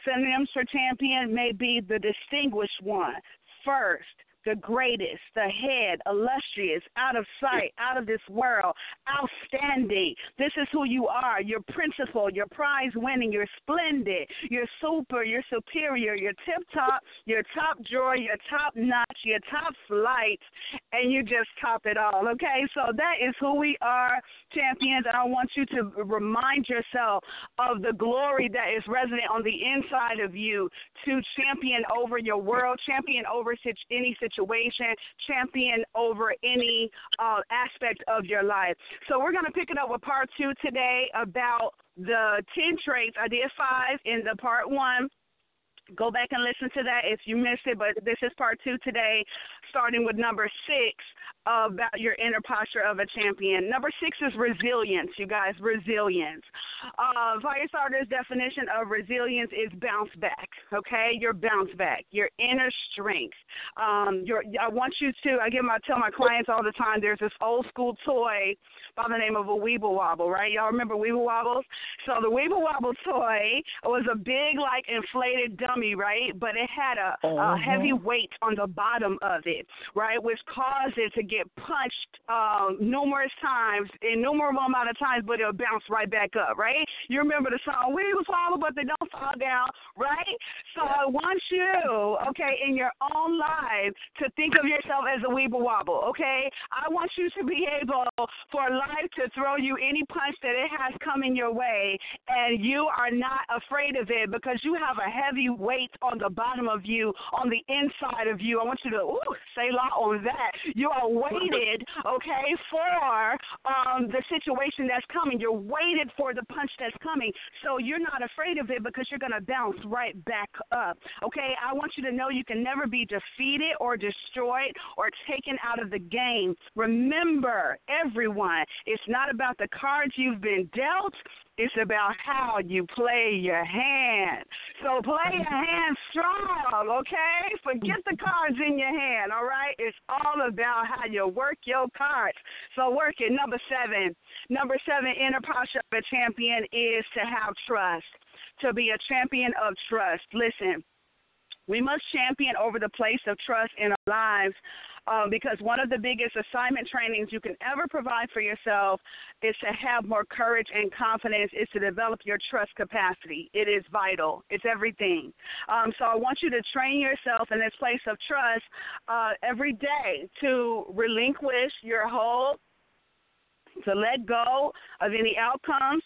Synonyms for champion may be the distinguished one, first, the greatest, the head, illustrious, out of sight, out of this world, outstanding. This is who you are. You're principal, you're prize winning, you're splendid, you're super, you're superior, you're tip top, you're top drawer, you're top notch, you're top flight, and you just top it all. Okay, so that is who we are, champions. And I want you to remind yourself of the glory that is resident on the inside of you to champion over your world, champion over any situation, champion over any uh, aspect of your life. So we're going to pick it up with part two today about the 10 traits. I did five in the part one go back and listen to that if you missed it. But this is part two today, starting with number six about your inner posture of a champion. Number six is resilience, you guys. Resilience. Uh, Firestarter's definition of resilience is bounce back. Okay, your bounce back, your inner strength. Um, your I want you to. I give my tell my clients all the time. There's this old school toy by the name of a Weeble Wobble, right? Y'all remember Weeble Wobbles? So the Weeble Wobble toy was a big like inflated dummy, right? But it had a, uh-huh. a heavy weight on the bottom of it, right, which caused it to get punched uh, numerous times, innumerable amount of times, but it'll bounce right back up, right? You remember the song, we will fall, but they don't fall down, right? So I want you, okay, in your own life to think of yourself as a weeble wobble, okay? I want you to be able for life to throw you any punch that it has coming your way, and you are not afraid of it because you have a heavy weight on the bottom of you, on the inside of you. I want you to, ooh, Selah on that. You are waited, okay, for um, the situation that's coming. You're waited for the punch that's coming. So you're not afraid of it because you're going to bounce right back up. Okay, I want you to know you can never be defeated or destroyed or taken out of the game. Remember, everyone, it's not about the cards you've been dealt. It's about how you play your hand. So play your hand strong, okay? Forget the cards in your hand, all right? It's all about how you work your cards. So work it. Number seven. Number seven, inner posture of a champion is to have trust. To be a champion of trust. Listen, we must champion over the place of trust in our lives um, because one of the biggest assignment trainings you can ever provide for yourself is to have more courage and confidence, is to develop your trust capacity. It is vital, it's everything. Um, so I want you to train yourself in this place of trust uh, every day to relinquish your hold, to let go of any outcomes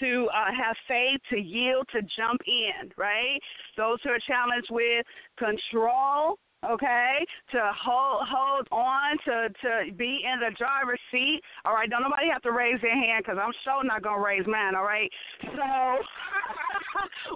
to uh, have faith, to yield, to jump in, right? Those who are challenged with control, okay, to hold hold on, to to be in the driver's seat. All right, don't nobody have to raise their hand because I'm sure not gonna raise mine. All right, so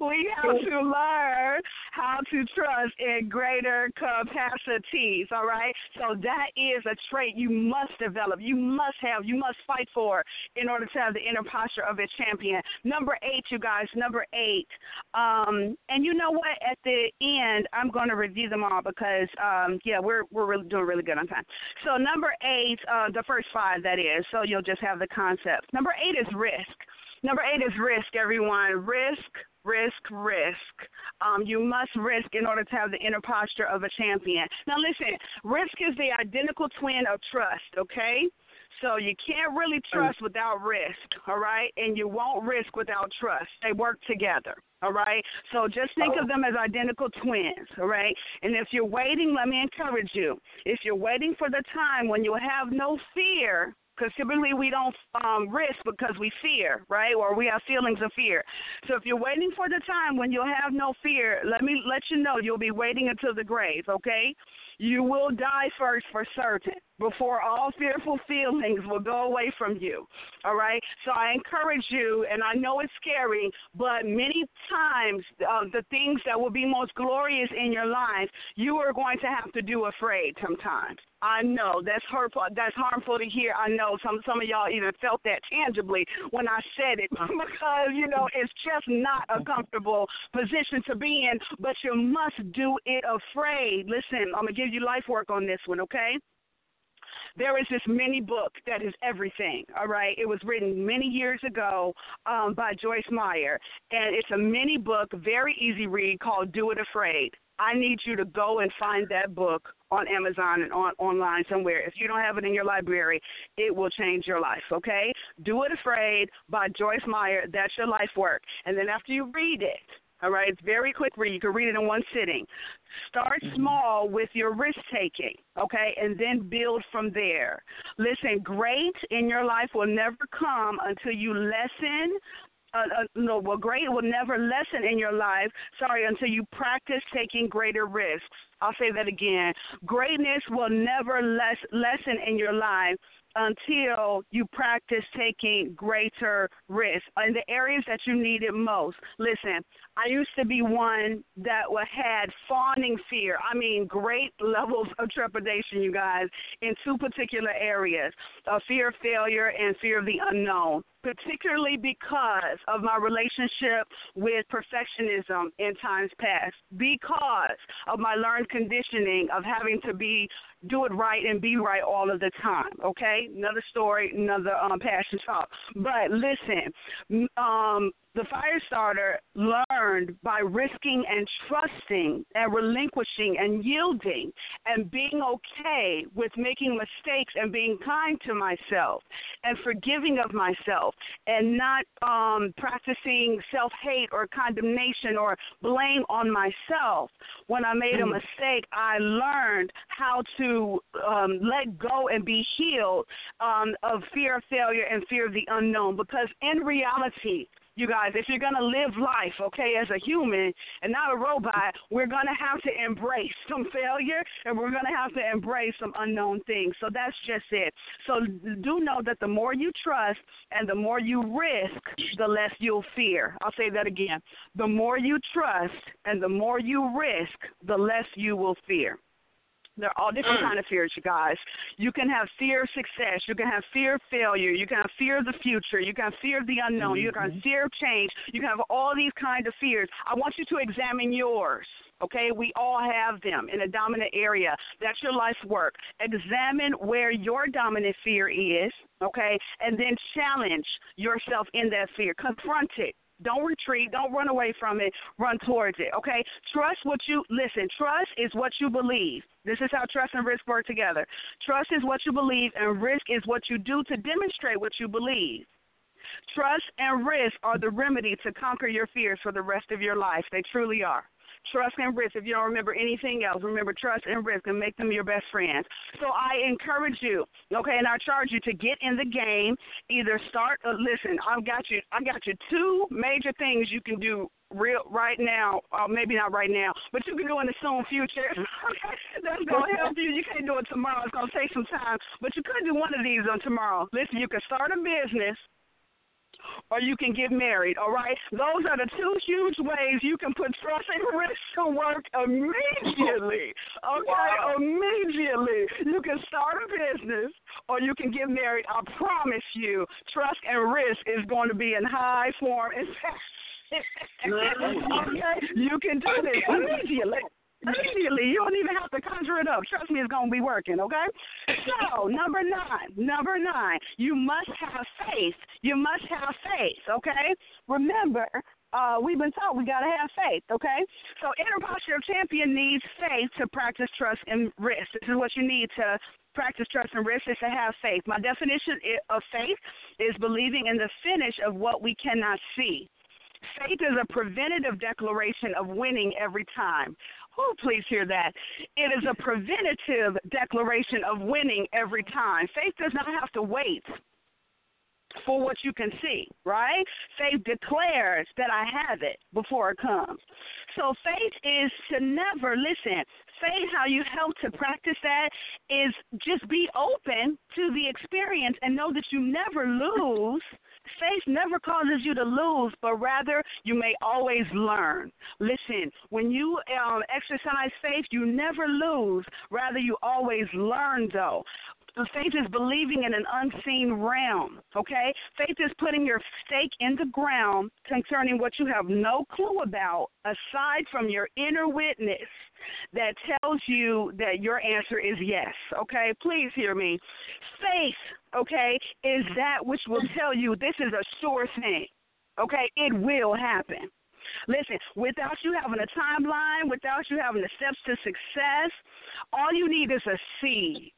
we have to learn how to trust in greater capacities. All right, so that is a trait you must develop. You must have. You must fight for in order to have the inner posture of a champion. Number eight, you guys. Number eight. Um, and you know what? At the end, I'm to review them all because because um, yeah, we're we're really doing really good on time. So number eight, uh, the first five that is. So you'll just have the concept. Number eight is risk. Number eight is risk. Everyone, risk, risk, risk. Um, you must risk in order to have the inner posture of a champion. Now listen, risk is the identical twin of trust. Okay. So you can't really trust without risk, all right? And you won't risk without trust. They work together. All right. So just think of them as identical twins. All right. And if you're waiting, let me encourage you. If you're waiting for the time when you have no fear, because typically we don't um, risk because we fear, right? Or we have feelings of fear. So if you're waiting for the time when you'll have no fear, let me let you know you'll be waiting until the grave, okay? You will die first for certain before all fearful feelings will go away from you. All right? So I encourage you, and I know it's scary, but many times uh, the things that will be most glorious in your life, you are going to have to do afraid sometimes. I know that's hurtful. That's harmful to hear. I know some some of y'all even felt that tangibly when I said it because you know it's just not a comfortable position to be in. But you must do it afraid. Listen, I'm gonna give you life work on this one, okay? there is this mini book that is everything. All right, it was written many years ago um, by Joyce Meyer, and it's a mini book, very easy read, called "Do It Afraid." I need you to go and find that book on Amazon and on online somewhere. If you don't have it in your library, it will change your life, okay? Do It Afraid by Joyce Meyer. That's your life work. And then after you read it, all right, it's very quick read. You can read it in one sitting. Start small with your risk taking, okay, and then build from there. Listen, great in your life will never come until you lessen uh, uh, no, well, great will never lessen in your life. Sorry, until you practice taking greater risks. I'll say that again. Greatness will never less lessen in your life until you practice taking greater risks in the areas that you need it most. Listen, I used to be one that had fawning fear. I mean, great levels of trepidation, you guys, in two particular areas fear of failure and fear of the unknown particularly because of my relationship with perfectionism in times past, because of my learned conditioning of having to be do it right and be right all of the time. Okay, another story, another um, passion talk. But listen, um, the fire starter learned by risking and trusting and relinquishing and yielding and being okay with making mistakes and being kind to myself and forgiving of myself and not um, practicing self hate or condemnation or blame on myself. When I made a Mm. mistake, I learned how to um, let go and be healed um, of fear of failure and fear of the unknown because in reality, you guys, if you're going to live life, okay, as a human and not a robot, we're going to have to embrace some failure and we're going to have to embrace some unknown things. So that's just it. So do know that the more you trust and the more you risk, the less you'll fear. I'll say that again. The more you trust and the more you risk, the less you will fear. They're all different kind of fears, you guys. You can have fear of success. You can have fear of failure. You can have fear of the future. You can have fear of the unknown. You can have mm-hmm. fear of change. You can have all these kinds of fears. I want you to examine yours. Okay, we all have them in a dominant area. That's your life's work. Examine where your dominant fear is, okay, and then challenge yourself in that fear. Confront it. Don't retreat. Don't run away from it. Run towards it. Okay. Trust what you listen. Trust is what you believe. This is how trust and risk work together. Trust is what you believe, and risk is what you do to demonstrate what you believe. Trust and risk are the remedy to conquer your fears for the rest of your life. They truly are. Trust and risk. If you don't remember anything else, remember trust and risk and make them your best friends. So I encourage you, okay, and I charge you to get in the game. Either start. Uh, listen, I've got you. I got you two major things you can do real right now. Uh, maybe not right now, but you can do in the soon future. Okay. That's gonna help you. You can't do it tomorrow. It's gonna take some time, but you could do one of these on tomorrow. Listen, you can start a business or you can get married, all right? Those are the two huge ways you can put trust and risk to work immediately, oh, okay? Immediately. You can start a business or you can get married. I promise you, trust and risk is going to be in high form and okay? You can do this oh, immediately. Immediately, you don't even have to conjure it up. Trust me, it's gonna be working. Okay. So number nine, number nine, you must have faith. You must have faith. Okay. Remember, uh, we've been taught we gotta have faith. Okay. So inner posture of champion needs faith to practice trust and risk. This is what you need to practice trust and risk is to have faith. My definition of faith is believing in the finish of what we cannot see. Faith is a preventative declaration of winning every time. Oh, please hear that. It is a preventative declaration of winning every time. Faith does not have to wait for what you can see, right? Faith declares that I have it before it comes. So faith is to never listen. Faith, how you help to practice that is just be open to the experience and know that you never lose. Faith never causes you to lose, but rather you may always learn. Listen, when you um, exercise faith, you never lose. Rather, you always learn, though. Faith is believing in an unseen realm, okay? Faith is putting your stake in the ground concerning what you have no clue about, aside from your inner witness that tells you that your answer is yes, okay? Please hear me. Faith, okay, is that which will tell you this is a sure thing, okay? It will happen. Listen, without you having a timeline, without you having the steps to success, all you need is a seed.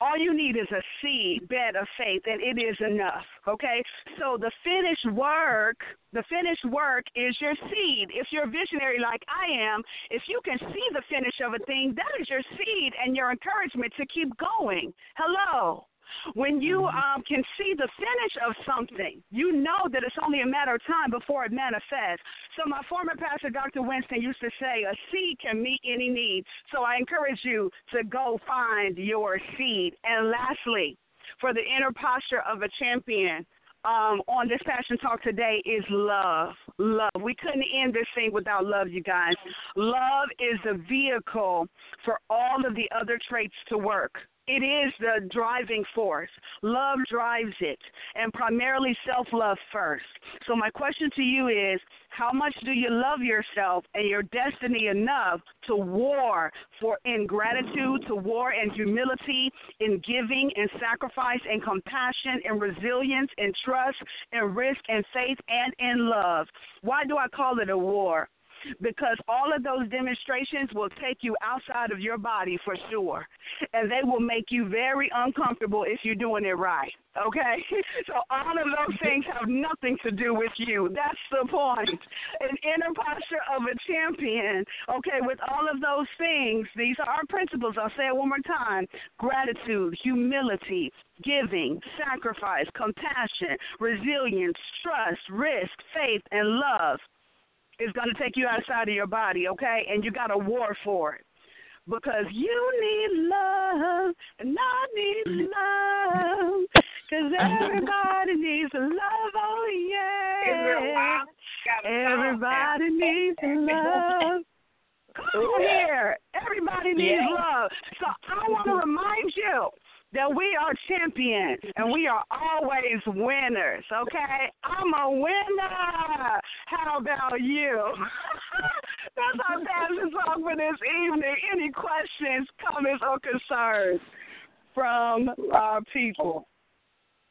All you need is a seed bed of faith, and it is enough. Okay? So the finished work, the finished work is your seed. If you're visionary like I am, if you can see the finish of a thing, that is your seed and your encouragement to keep going. Hello. When you um, can see the finish of something, you know that it's only a matter of time before it manifests. So, my former pastor, Dr. Winston, used to say, a seed can meet any need. So, I encourage you to go find your seed. And lastly, for the inner posture of a champion, um, on this Passion Talk today is love. Love. We couldn't end this thing without love, you guys. Love is the vehicle for all of the other traits to work. It is the driving force. Love drives it, and primarily self love first. So, my question to you is how much do you love yourself and your destiny enough to war for in gratitude, to war in humility, in giving, in sacrifice, in compassion, in resilience, in trust, in risk, in faith, and in love? Why do I call it a war? Because all of those demonstrations will take you outside of your body for sure. And they will make you very uncomfortable if you're doing it right. Okay? So all of those things have nothing to do with you. That's the point. An inner posture of a champion. Okay, with all of those things, these are our principles. I'll say it one more time gratitude, humility, giving, sacrifice, compassion, resilience, trust, risk, faith, and love is going to take you outside of your body, okay? And you got to war for it. Because you need love, and I need love. Because everybody needs love, oh yeah. Everybody needs love. Come here. Everybody needs love. So I want to remind you that we are champions and we are always winners, okay? I'm a winner. How about you? That's our passion talk for this evening. Any questions, comments, or concerns from our people?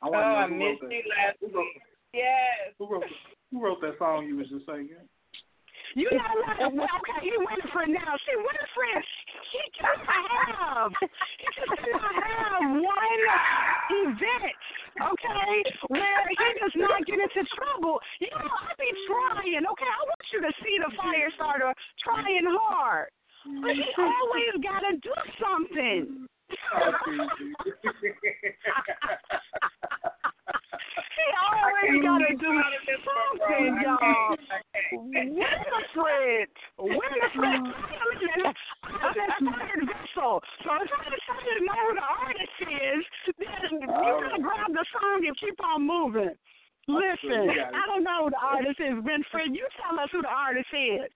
I Oh, want I to know who missed you last week. Yes. who wrote who wrote that song you was just singing? You know what? Well, okay, you Winifred now. See, Winifred, she cannot have, she just cannot have one event, okay, where he does not get into trouble. You know, I be trying, okay? I want you to see the fire starter trying hard. But he always got to do something. He always got to do something, y'all. Winifred, Winifred, I'm an inspired vessel. So if I decide to know who the artist is, then you oh. gotta grab the song and keep on moving. Listen, I don't know who the artist is. Winifred, you tell us who the artist is.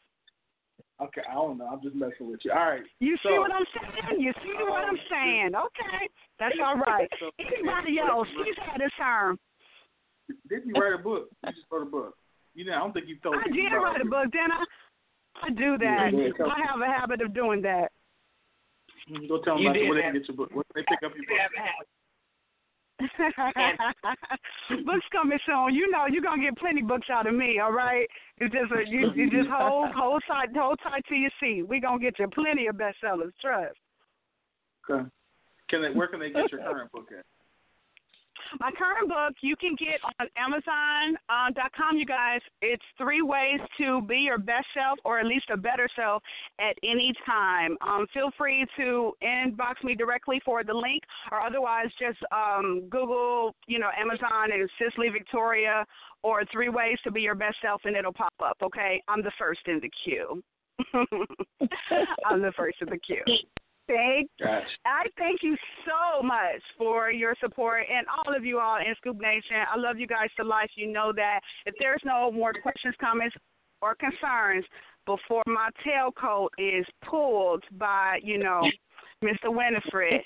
Okay, I don't know. I'm just messing with you. All right. You so, see what I'm saying? You see what oh, I'm saying? Okay, that's all right. Anybody else? He's had his term. Didn't you write a book? You just wrote a book. You know, I don't think you told I did about write a book, didn't I? I do that. Yeah, yeah, I have a habit of doing that. Go tell them You about did where they can get your book. Where they pick up your book. books coming soon. You know you're gonna get plenty books out of me. All right. You just uh, you, you just hold hold tight hold tight to your seat. We gonna get you plenty of bestsellers. Trust. Okay. Can they? Where can they get your current book at? My current book you can get on Amazon uh, com. You guys, it's three ways to be your best self or at least a better self at any time. Um, feel free to inbox me directly for the link, or otherwise just um, Google, you know, Amazon and Cicely Victoria or three ways to be your best self, and it'll pop up. Okay, I'm the first in the queue. I'm the first in the queue. Thank Gotcha. I thank you so much for your support and all of you all in Scoop Nation. I love you guys to life. You know that. If there's no more questions, comments, or concerns before my tailcoat is pulled by, you know, Mr. Winifred,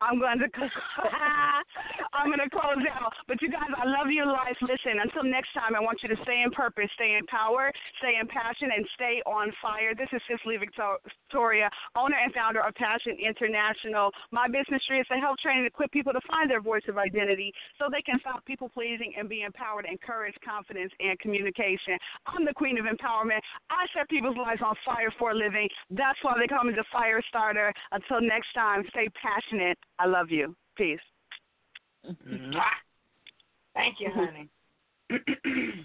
I'm going to I'm gonna close out. But you guys, I love your life. Listen, until next time, I want you to stay in purpose, stay in power, stay in passion, and stay on fire. This is Cicely Victoria, owner and founder of Passion International. My business tree is to help train and equip people to find their voice of identity so they can stop people pleasing and be empowered, encourage confidence and communication. I'm the queen of empowerment. I set people's lives on fire for a living. That's why they call me the fire starter. Until next time, stay passionate. I love you. Peace. Thank you, honey.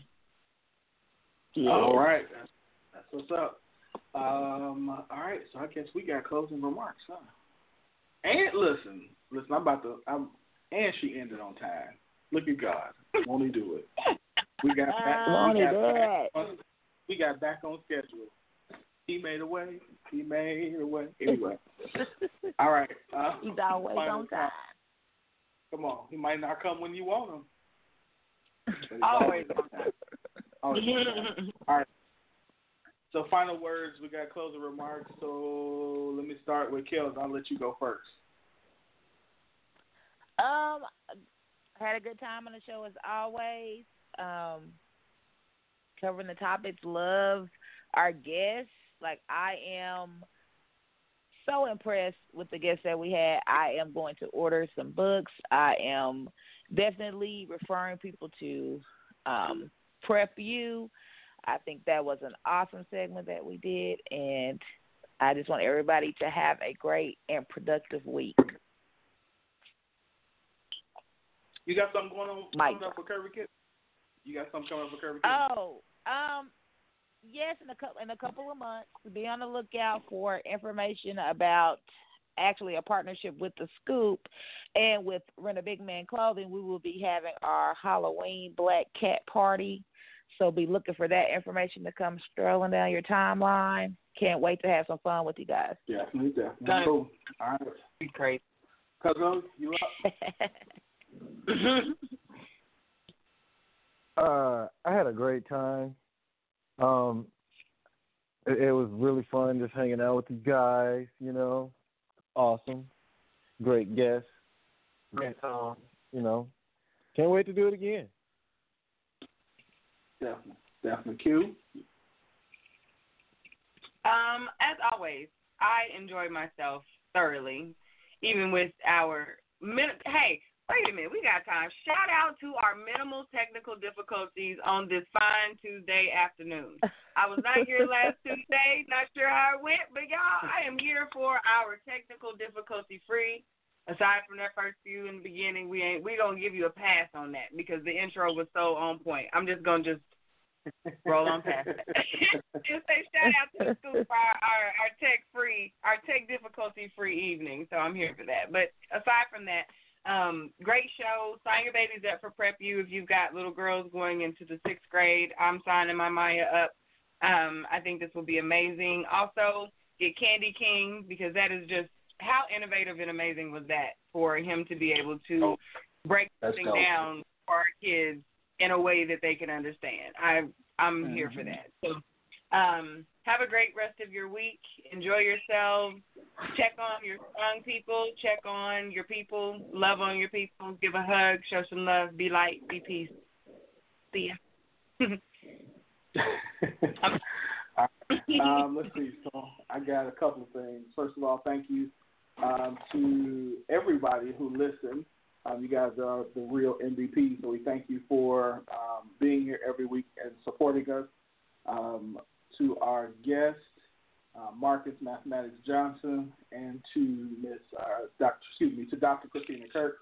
All right, that's, that's what's up. Um, all right, so I guess we got closing remarks, huh? And listen, listen, I'm about to. I'm and she ended on time. Look at God, won't He do it? We got back. Won't we got do back it? on, we got back on schedule. He made a way. He made a way. Anyway, all right. Uh, He's always on time. Come on, he might not come when you want him. Always on time. Always on time. All right. So final words. We got closing remarks. So let me start with Kels. I'll let you go first. Um, had a good time on the show as always. Um, covering the topics, love our guests. Like I am so impressed with the guests that we had. I am going to order some books. I am definitely referring people to um, Prep U. I think that was an awesome segment that we did, and I just want everybody to have a great and productive week. You got something going on Mike. coming up for Curvy Kid? You got something coming up for Curvy Kid? Oh, um, yes, in a couple in a couple of months, be on the lookout for information about actually a partnership with the Scoop and with Rent a Big Man Clothing. We will be having our Halloween Black Cat Party, so be looking for that information to come strolling down your timeline. Can't wait to have some fun with you guys. Definitely, definitely. Got it. Cool. All right. Be crazy. Cuzzo, you up? Uh, I had a great time. Um, it, it was really fun just hanging out with you guys. You know, awesome, great guests, great time. You know, can't wait to do it again. Definitely. Definitely. Q. Um, as always, I enjoy myself thoroughly, even with our min- hey. Wait a minute, we got time. Shout out to our minimal technical difficulties on this fine Tuesday afternoon. I was not here last Tuesday, not sure how it went, but y'all, I am here for our technical difficulty free. Aside from that first few in the beginning, we ain't we gonna give you a pass on that because the intro was so on point. I'm just gonna just roll on past that. just say shout out to the school for our, our, our tech free, our tech difficulty free evening. So I'm here for that. But aside from that, um, great show. Sign your babies up for Prep U if you've got little girls going into the sixth grade. I'm signing my Maya up. Um, I think this will be amazing. Also, get Candy King because that is just how innovative and amazing was that for him to be able to break something dope. down for our kids in a way that they can understand. I I'm here for that. So um, have a great rest of your week. Enjoy yourselves. Check on your strong people. Check on your people. Love on your people. Give a hug. Show some love. Be light. Be peace. See ya. um, let's see. So I got a couple of things. First of all, thank you um, to everybody who listened. Um, you guys are the real MVP, so we thank you for um, being here every week and supporting us. To our guest, uh, Marcus Mafematics Johnson, and to Miss uh, Dr. Excuse me, to Dr. Christina Kirk.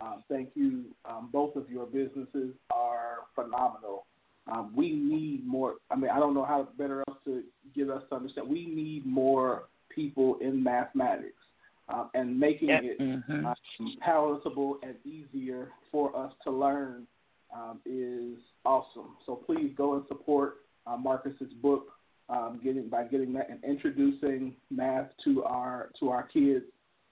Um, thank you. Um, both of your businesses are phenomenal. Um, we need more. I mean, I don't know how better else to get us to understand. We need more people in mathematics um, and making Yep. it Mhm. um, palatable and easier for us to learn um, is awesome. So please go and support uh, Marcus's book, um, getting by getting that and introducing math to our to our kids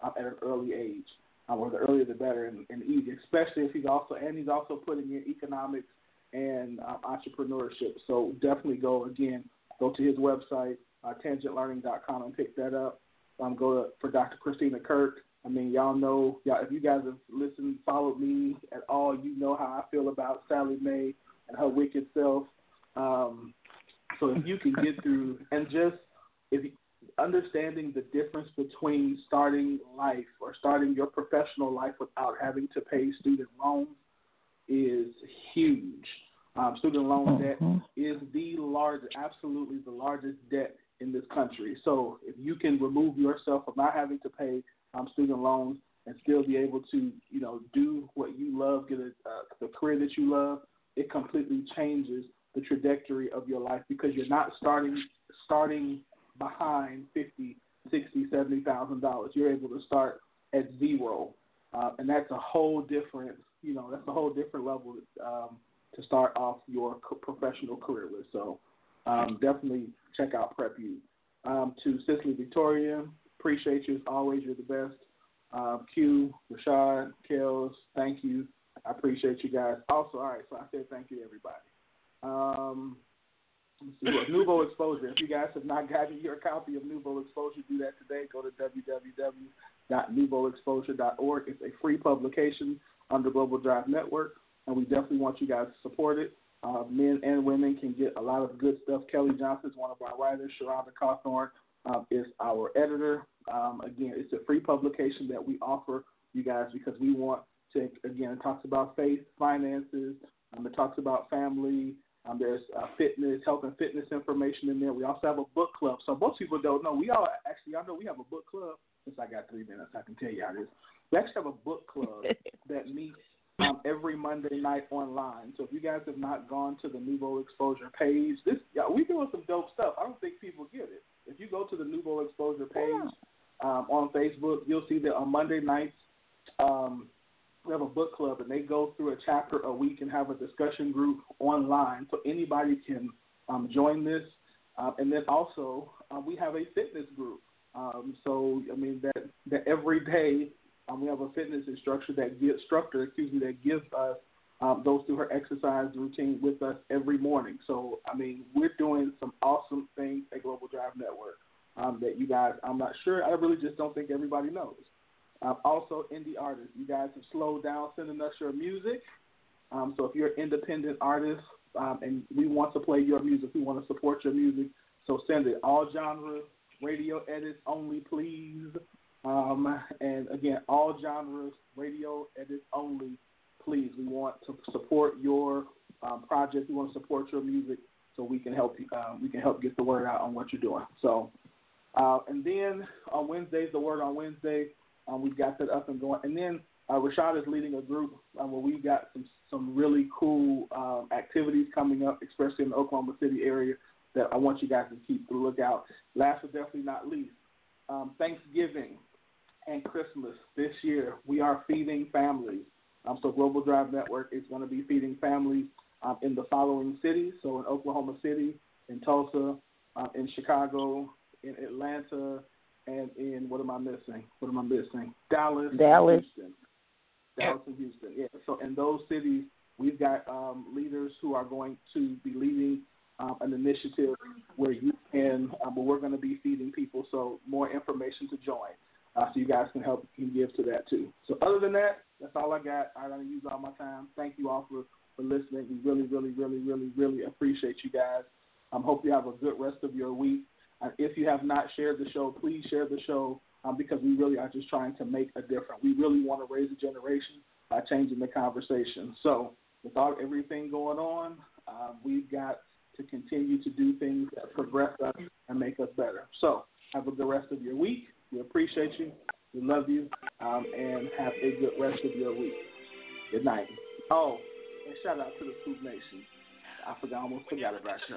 uh, at an early age. Uh, or the earlier the better, and, and easy, especially if he's also and he's also putting in economics and um, entrepreneurship. So definitely go again, go to his website, uh, tangentlearning.com, and pick that up. Um, go to for Dr. Christina Kirk, I mean, y'all know, y'all, if you guys have listened, followed me at all, you know how I feel about Sallie Mae and her wicked self. Um, so if you can get through and just if understanding the difference between starting life or starting your professional life without having to pay student loans is huge. Um, student loan debt is the largest, absolutely the largest debt in this country. So if you can remove yourself from not having to pay um, student loans and still be able to, you know, do what you love, get a, uh, the career that you love, it completely changes the trajectory of your life because you're not starting starting behind fifty, sixty, seventy thousand dollars. You're able to start at zero, uh, and that's a whole different, you know, that's a whole different level um, to start off your professional career with. So um, definitely check out Prep U. Um, to Cicely Victoria, appreciate you as always. You're the best. Um, Q, Rashad, Kels, thank you. I appreciate you guys. Also, all right, so I said thank you to everybody. Um, let's see what Nouveau Exposure. If you guys have not gotten your copy of Nouveau Exposure, do that today. Go to www.nouveauexposure.org. It's a free publication under Global Drive Network, and we definitely want you guys to support it. Uh, men and women can get a lot of good stuff. Kelly Johnson is one of our writers. Sharonda Cawthorn um, is our editor. Um, again, it's a free publication that we offer you guys because we want to, again, it talks about faith, finances, um, it talks about family. Um, there's uh, fitness, health and fitness information in there. We also have a book club. So most people don't know. We all actually, I know we have a book club. Since I got three minutes, I can tell you how it is. We actually have a book club that meets um, every Monday night online. So if you guys have not gone to the Nouveau Exposure page, this yeah, we doing some dope stuff. I don't think people get it. If you go to the Nouveau Exposure page um, on Facebook, you'll see that on Monday nights um, we have a book club, and they go through a chapter a week and have a discussion group online, so anybody can um, join this. Um, and then also um, we have a fitness group. Um, so I mean that that every day um, we have a fitness instructor that gives instructor, excuse me, that gives us um, goes through her exercise routine with us every morning. So I mean we're doing some awesome things at Global Drive Network um, that you guys I'm not sure I really just don't think everybody knows. Also, indie artists. You guys have slowed down sending us your music. Um, so if you're an independent artist um, and we want to play your music, we want to support your music, so send it. All genres, radio edits only, please. Um, and again, all genres, radio edits only, please. We want to support your um, project. We want to support your music, so we can help you. Um, we can help get the word out on what you're doing. So, uh, and then on Wednesdays, the word on Wednesday. Um, we've got that up and going. And then uh, Rashad is leading a group um, where we've got some some really cool um, activities coming up, especially in the Oklahoma City area that I want you guys to keep the lookout. Last but definitely not least, um, Thanksgiving and Christmas this year we are feeding families. Um, so Global Drive Network is going to be feeding families um, in the following cities. So in Oklahoma City, in Tulsa, uh, in Chicago, in Atlanta, and in what am I missing? What am I missing? Dallas, Dallas. Houston. Dallas and Houston. Yeah. So in those cities, we've got um, leaders who are going to be leading um, an initiative where you can, um, where we're going to be feeding people. So more information to join, uh, so you guys can help and give to that too. So other than that, that's all I got. I don't use all my time. Thank you all for for listening. We really, really, really, really, really appreciate you guys. Um, hope you have a good rest of your week. Uh, if you have not shared the show, please share the show um, because we really are just trying to make a difference. We really want to raise a generation by changing the conversation. So, without everything going on, um, we've got to continue to do things that progress us and make us better. So, have a good rest of your week. We appreciate you. We love you. Um, and have a good rest of your week. Good night. Oh, and shout out to the Scoop Nation. I forgot, almost forgot about you.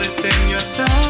within yourself.